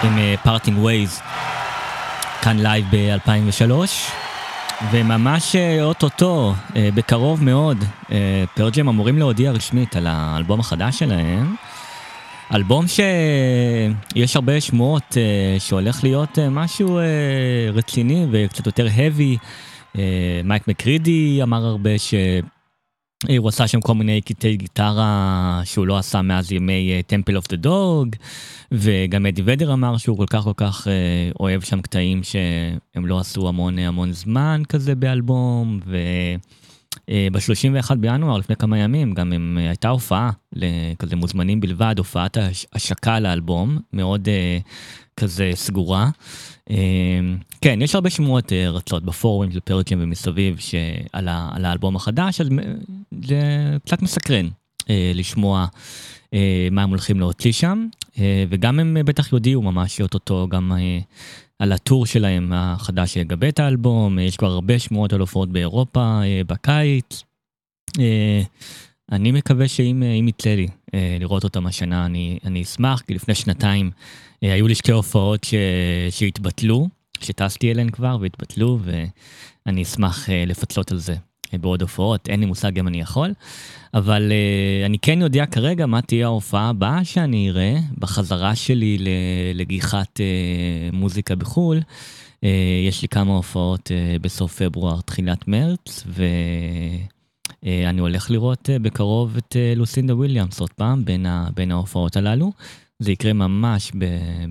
עם Parting Ways, כאן לייב ב-2003, וממש אה, אוטוטו, אה, בקרוב מאוד, Pearl Jam אמורים להודיע רשמית על האלבום החדש שלהם. אלבום שיש הרבה שמועות אה, שהולך להיות אה, משהו אה, רציני וקצת יותר heavy. אה, מייק מקרידי אמר הרבה ש... אה, הוא עשה שם כל מיני קטעי גיטרה שהוא לא עשה מאז ימי Temple of the Dog, וגם אדי ודר אמר שהוא כל כך כל כך אה, אוהב שם קטעים שהם לא עשו המון המון זמן כזה באלבום, וב-31 בינואר, לפני כמה ימים, גם הם, אה, הייתה הופעה לכזה מוזמנים בלבד, הופעת הש- השקה לאלבום, מאוד אה, כזה סגורה. אה, כן, יש הרבה שמועות אה, רצות בפורומים של פרג'ם ומסביב שעל ה- על האלבום החדש, אז מ- זה קצת מסקרן אה, לשמוע אה, מה הם הולכים להוציא שם, אה, וגם הם אה, בטח יודיעו ממש אוטוטו גם אה, על הטור שלהם החדש שיגבה את האלבום, אה, יש כבר הרבה שמועות על הופעות באירופה אה, בקיץ. אה, אני מקווה שאם אה, אם יצא לי אה, לראות אותם השנה, אני, אני אשמח, כי לפני שנתיים אה, היו לי שתי הופעות ש, שהתבטלו, שטסתי אליהן כבר והתבטלו, ואני אשמח אה, לפצות על זה אה, בעוד הופעות, אין לי מושג אם אני יכול, אבל אה, אני כן יודע כרגע מה תהיה ההופעה הבאה שאני אראה בחזרה שלי לגיחת אה, מוזיקה בחו"ל. אה, יש לי כמה הופעות בסוף פברואר, תחילת מרץ, ו... אה, אני הולך לראות בקרוב את לוסינדה וויליאמס עוד פעם בין, ההופעות הללו. זה יקרה ממש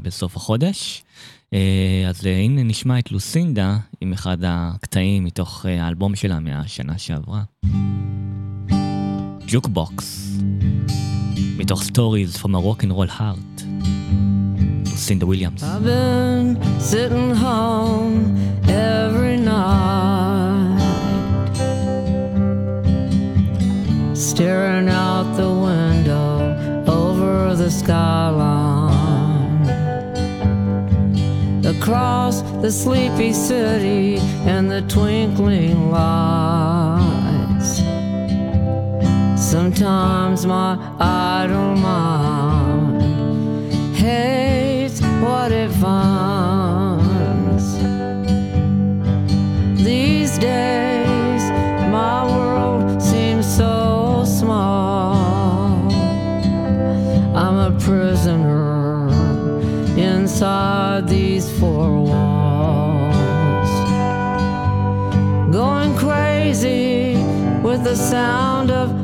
בסוף החודש. אז אה, הנה נשמע את לוסינדה עם אחד הקטעים מתוך אה, האלבום שלה מהשנה שעברה. ג'וקבוקס, מתוך Stories from a Rock and Roll Heart. לוסינדה וויליאמס. I've been sitting home every night, staring out the window over the skyline. Across the sleepy city and the twinkling lights. Sometimes my idle mind hates what it finds. Sound of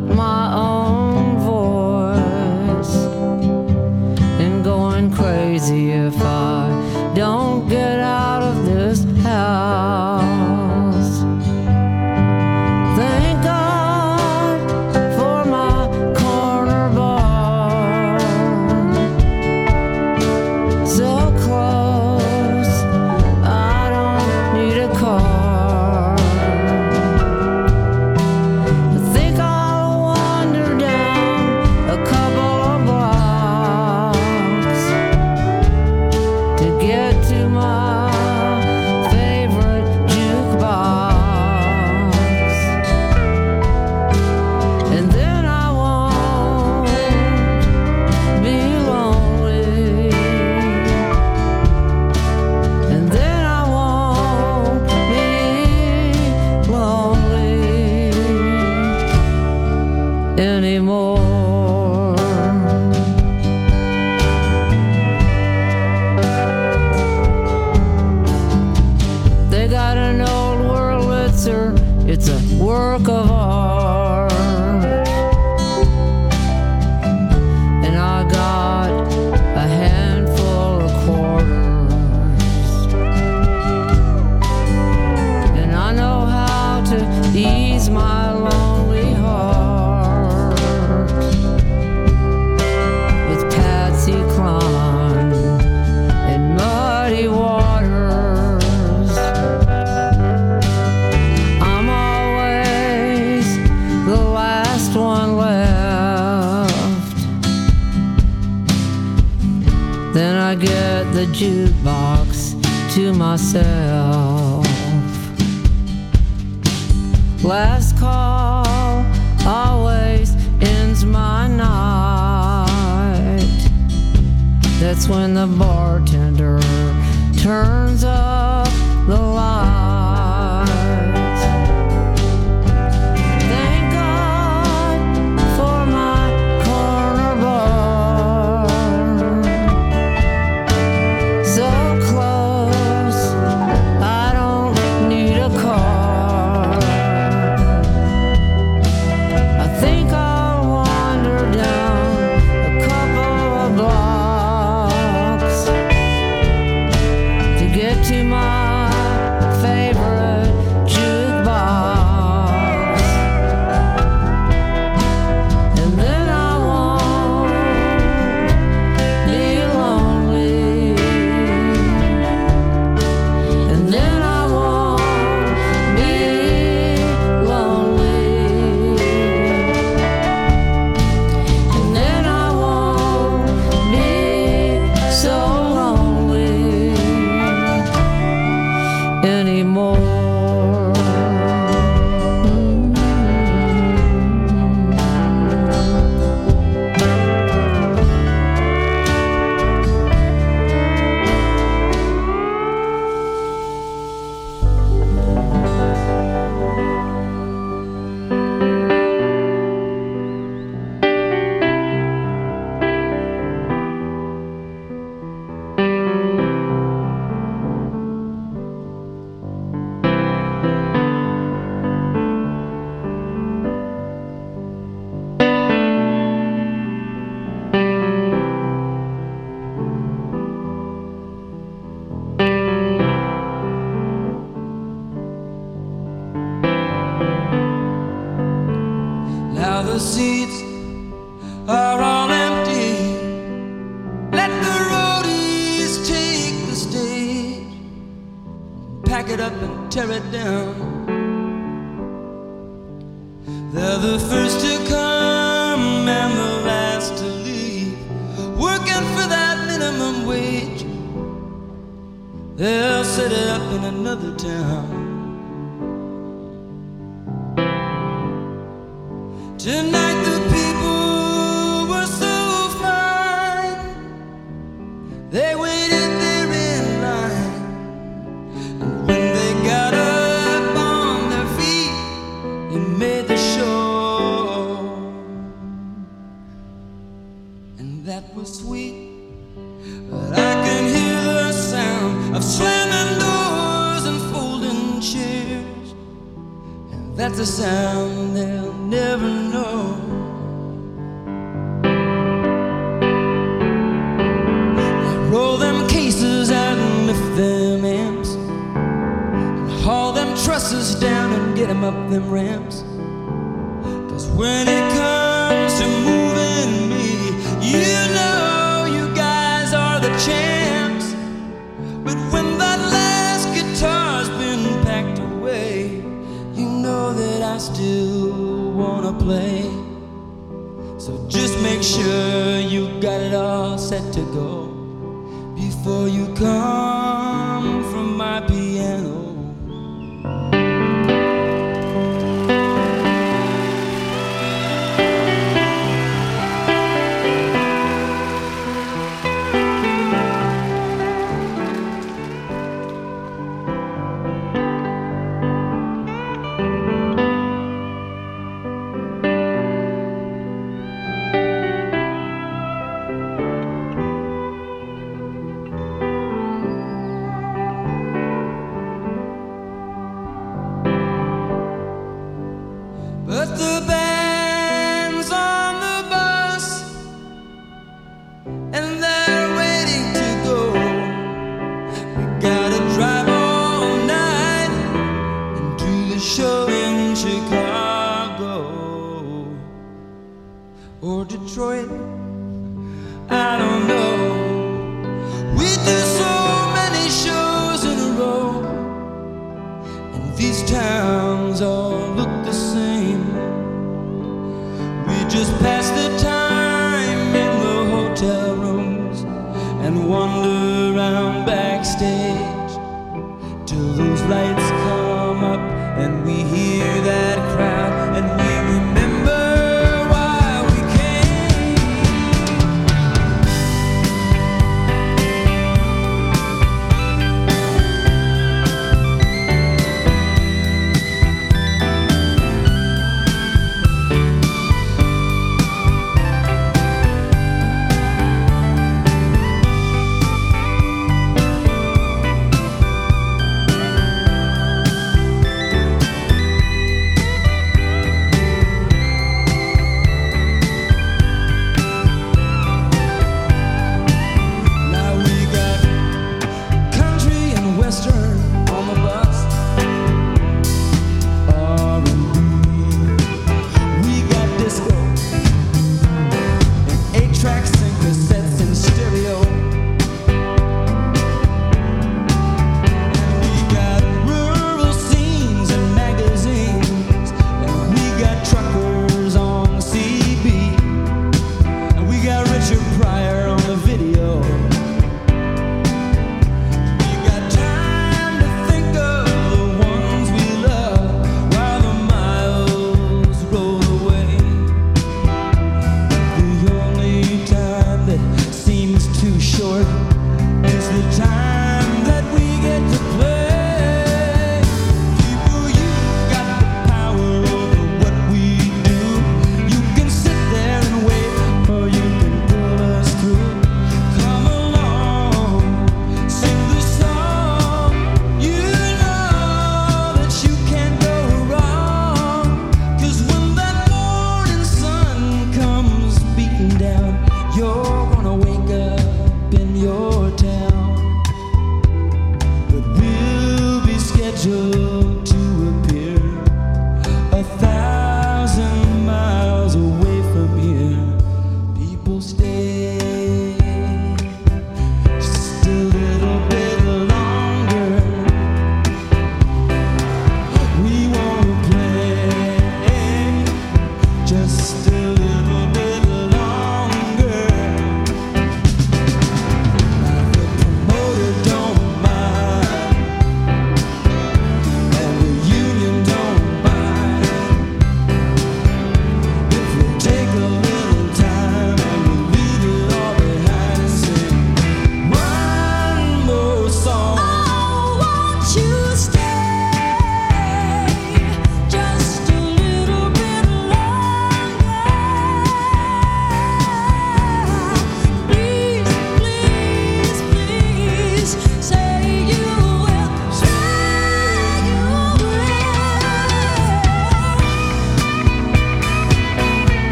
myself. Last call always ends my night. That's when the bartender turns up the lights.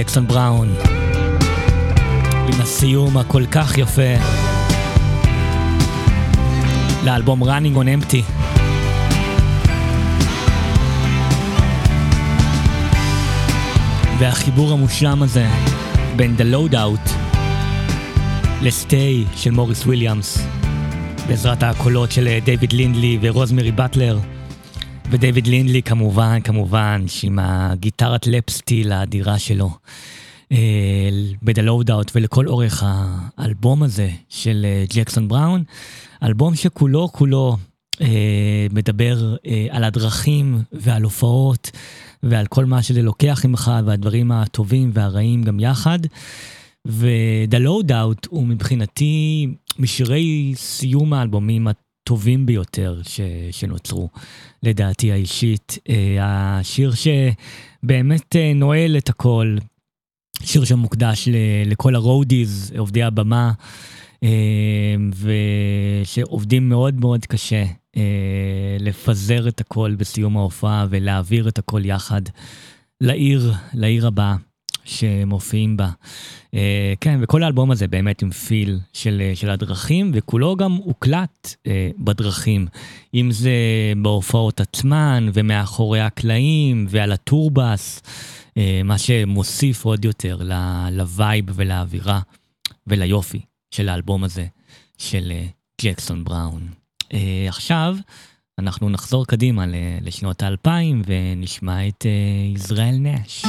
ג'קסון בראון, עם הסיום הכל כך יפה לאלבום Running on Empty. והחיבור המושלם הזה בין The Loadout לסטי של מוריס וויליאמס בעזרת הקולות של דיוויד לינדלי ורוזמרי באטלר ודייוויד לינדלי כמובן, כמובן, שעם הגיטרת לפסטיל האדירה שלו. ב-The Loadout ולכל אורך האלבום הזה של אה, ג'קסון בראון, אלבום שכולו כולו אה, מדבר אה, על הדרכים ועל הופעות ועל כל מה שזה לוקח ממך והדברים הטובים והרעים גם יחד. ו-The Loadout הוא מבחינתי משירי סיום האלבומים הטובים ביותר ש- שנוצרו, לדעתי האישית. אה, השיר שבאמת אה, נועל את הכל, שיר שמוקדש לכל הרודיז, עובדי הבמה, אה, ושעובדים מאוד מאוד קשה אה, לפזר את הכל בסיום ההופעה ולהעביר את הכל יחד לעיר, לעיר הבאה. שמופיעים בה. אה, כן, וכל האלבום הזה באמת עם פיל של, אה, של הדרכים, וכולו גם הוקלט אה, בדרכים. אם זה בהופעות עצמן, ומאחורי הקלעים, ועל ה tour bus, אה, מה שמוסיף עוד יותר ל vibe ולאווירה וליופי של האלבום הזה של ג'קסון בראון. אה, עכשיו, אנחנו נחזור קדימה לשנות האלפיים ונשמע את ישראל נש.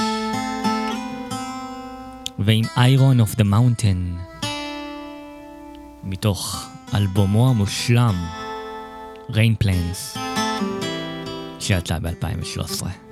ועם Iron of the Mountain, מתוך אלבומו המושלם, Rain Plans, שיצא ב-2013.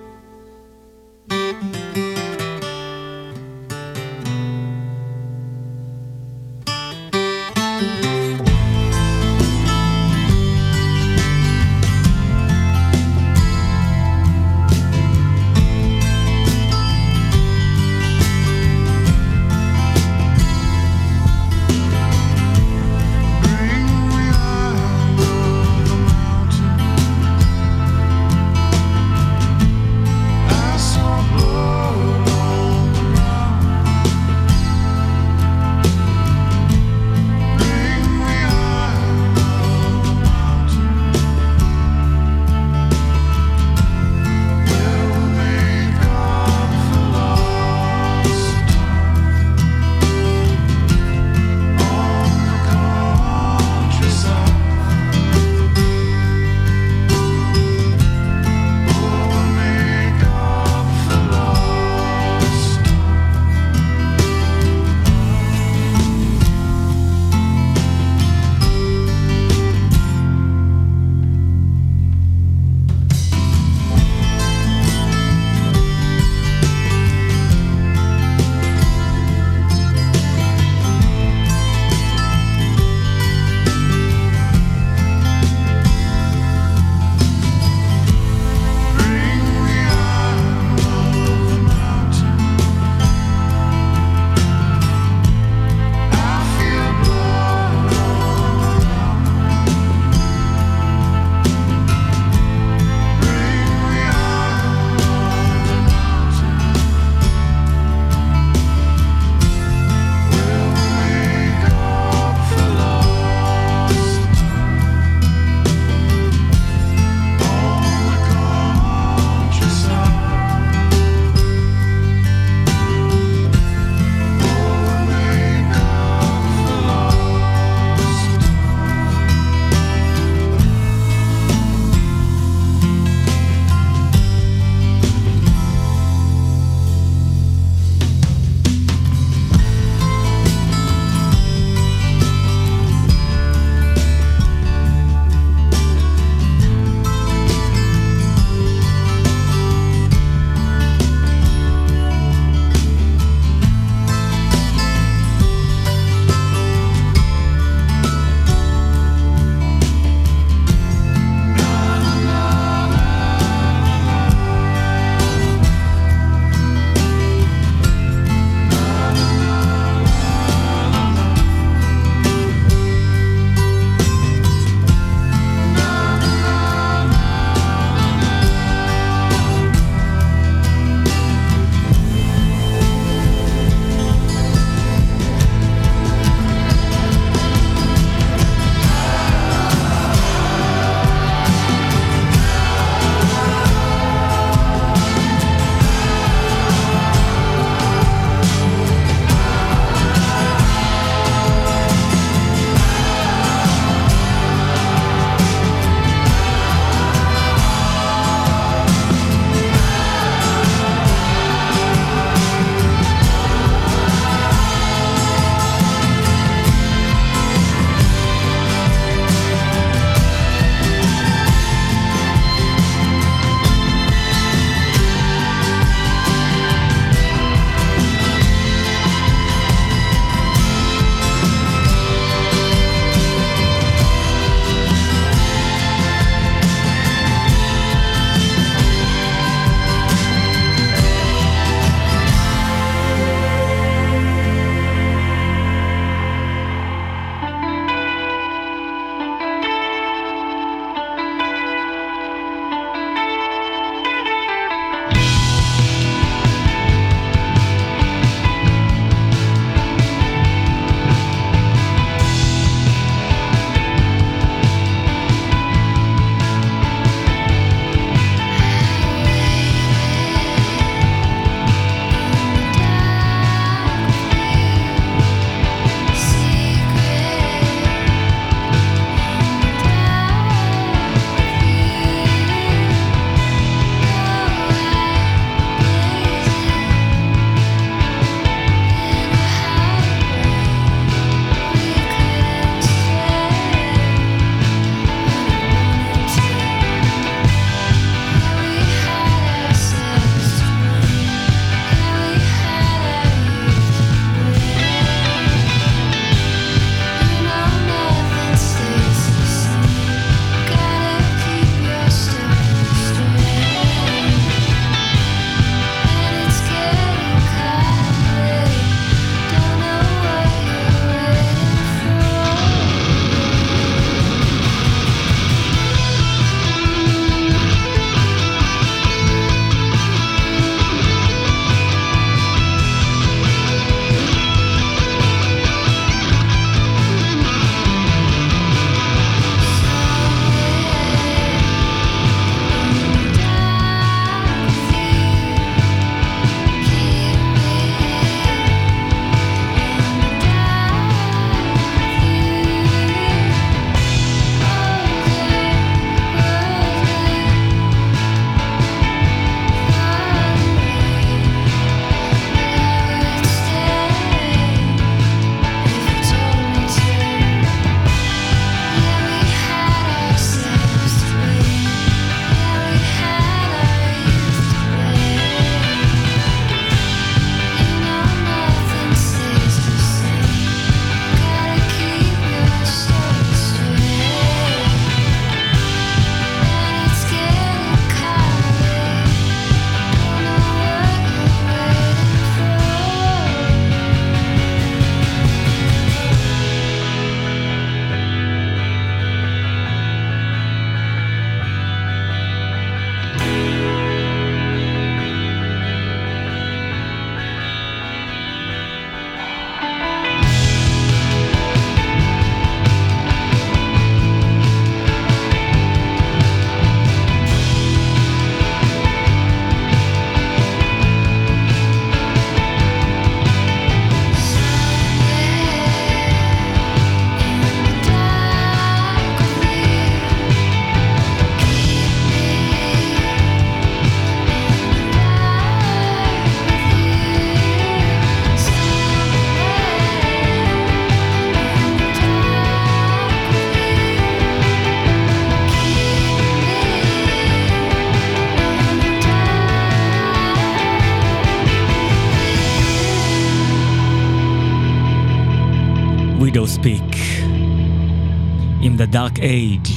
Age,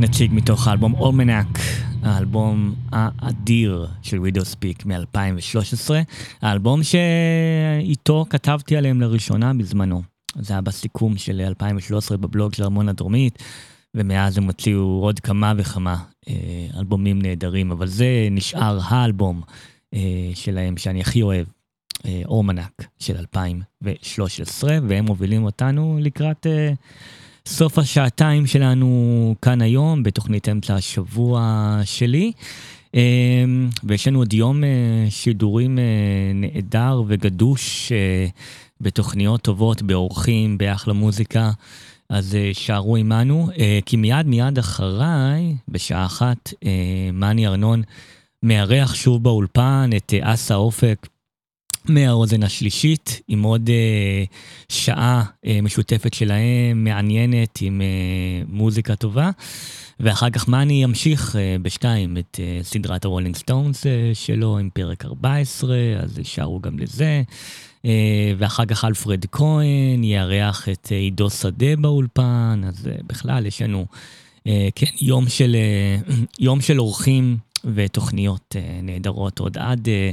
נציג מתוך האלבום אולמנק, האלבום האדיר של וידאו ספיק מ-2013, האלבום שאיתו כתבתי עליהם לראשונה בזמנו. זה היה בסיכום של 2013 בבלוג של ארמון הדרומית, ומאז הם הוציאו עוד כמה וכמה אה, אלבומים נהדרים, אבל זה נשאר האלבום אה, שלהם שאני הכי אוהב, אה, אורמנק של 2013, והם מובילים אותנו לקראת אה, סוף השעתיים שלנו כאן היום, בתוכנית אמצע השבוע שלי. אה, ויש לנו עוד יום אה, שידורים אה, נהדר וגדוש אה, בתוכניות טובות, באורחים, באחלה מוזיקה. אז שערו עמנו, כי מיד מיד אחריי, בשעה אחת, מני ארנון מארח שוב באולפן את אסה אופק מהאוזן השלישית, עם עוד אה, שעה אה, משותפת שלהם, מעניינת, עם אה, מוזיקה טובה. ואחר כך מני ימשיך אה, בשתיים את אה, סדרת הרולינג סטונס אה, שלו עם פרק 14, אז הישארו גם לזה. אה, ואחר כך אלפרד כהן יארח את אה, עידו שדה באולפן, אז אה, בכלל יש לנו, אה, כן, יום של, אה, יום של אורחים ותוכניות אה, נהדרות עוד עד אה,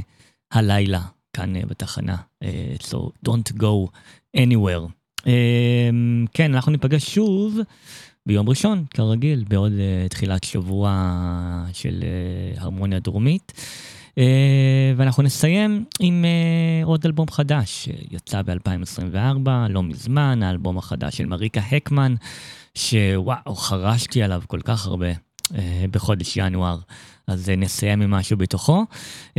הלילה כאן אה, בתחנה. אה, So don't go anywhere. אה, כן, אנחנו ניפגש שוב ביום ראשון, כרגיל, בעוד תחילת שבוע של הרמוניה דרומית. ואנחנו נסיים עם עוד אלבום חדש שיצא ב-2024, לא מזמן, האלבום החדש של מריקה הקמן, שוואו, חרשתי עליו כל כך הרבה בחודש ינואר, אז uh, נסיים עם משהו בתוכו. Uh,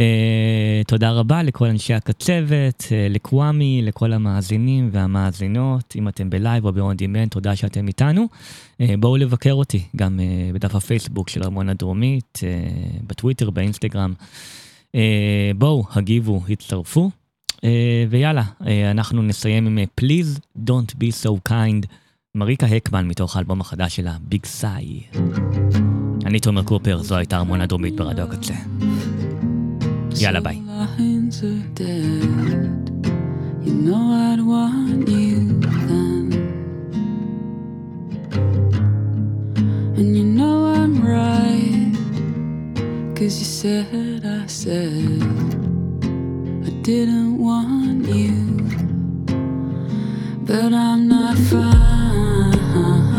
תודה רבה לכל אנשי הקצבת, uh, לקוואמי, לכל המאזינים והמאזינות, אם אתם בלייב או ב-on demand, תודה שאתם איתנו. בואו לבקר אותי, גם בדף הפייסבוק של ארמון הדרומית, בטוויטר, באינסטגרם. בואו, הגיבו, הצטרפו. ויאללה, אנחנו נסיים עם Please Don't Be So Kind, מריקה הקמן מתוך האלבום החדש שלה, ביג סאי. אני תומר קופר, זו הייתה ארמון הדרומית ברדיו הקצה. יאללה ביי. You know I'd want you then. And you know I'm right. Cause you said I said I didn't want you. But I'm not fine.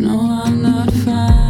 No, I'm not fine.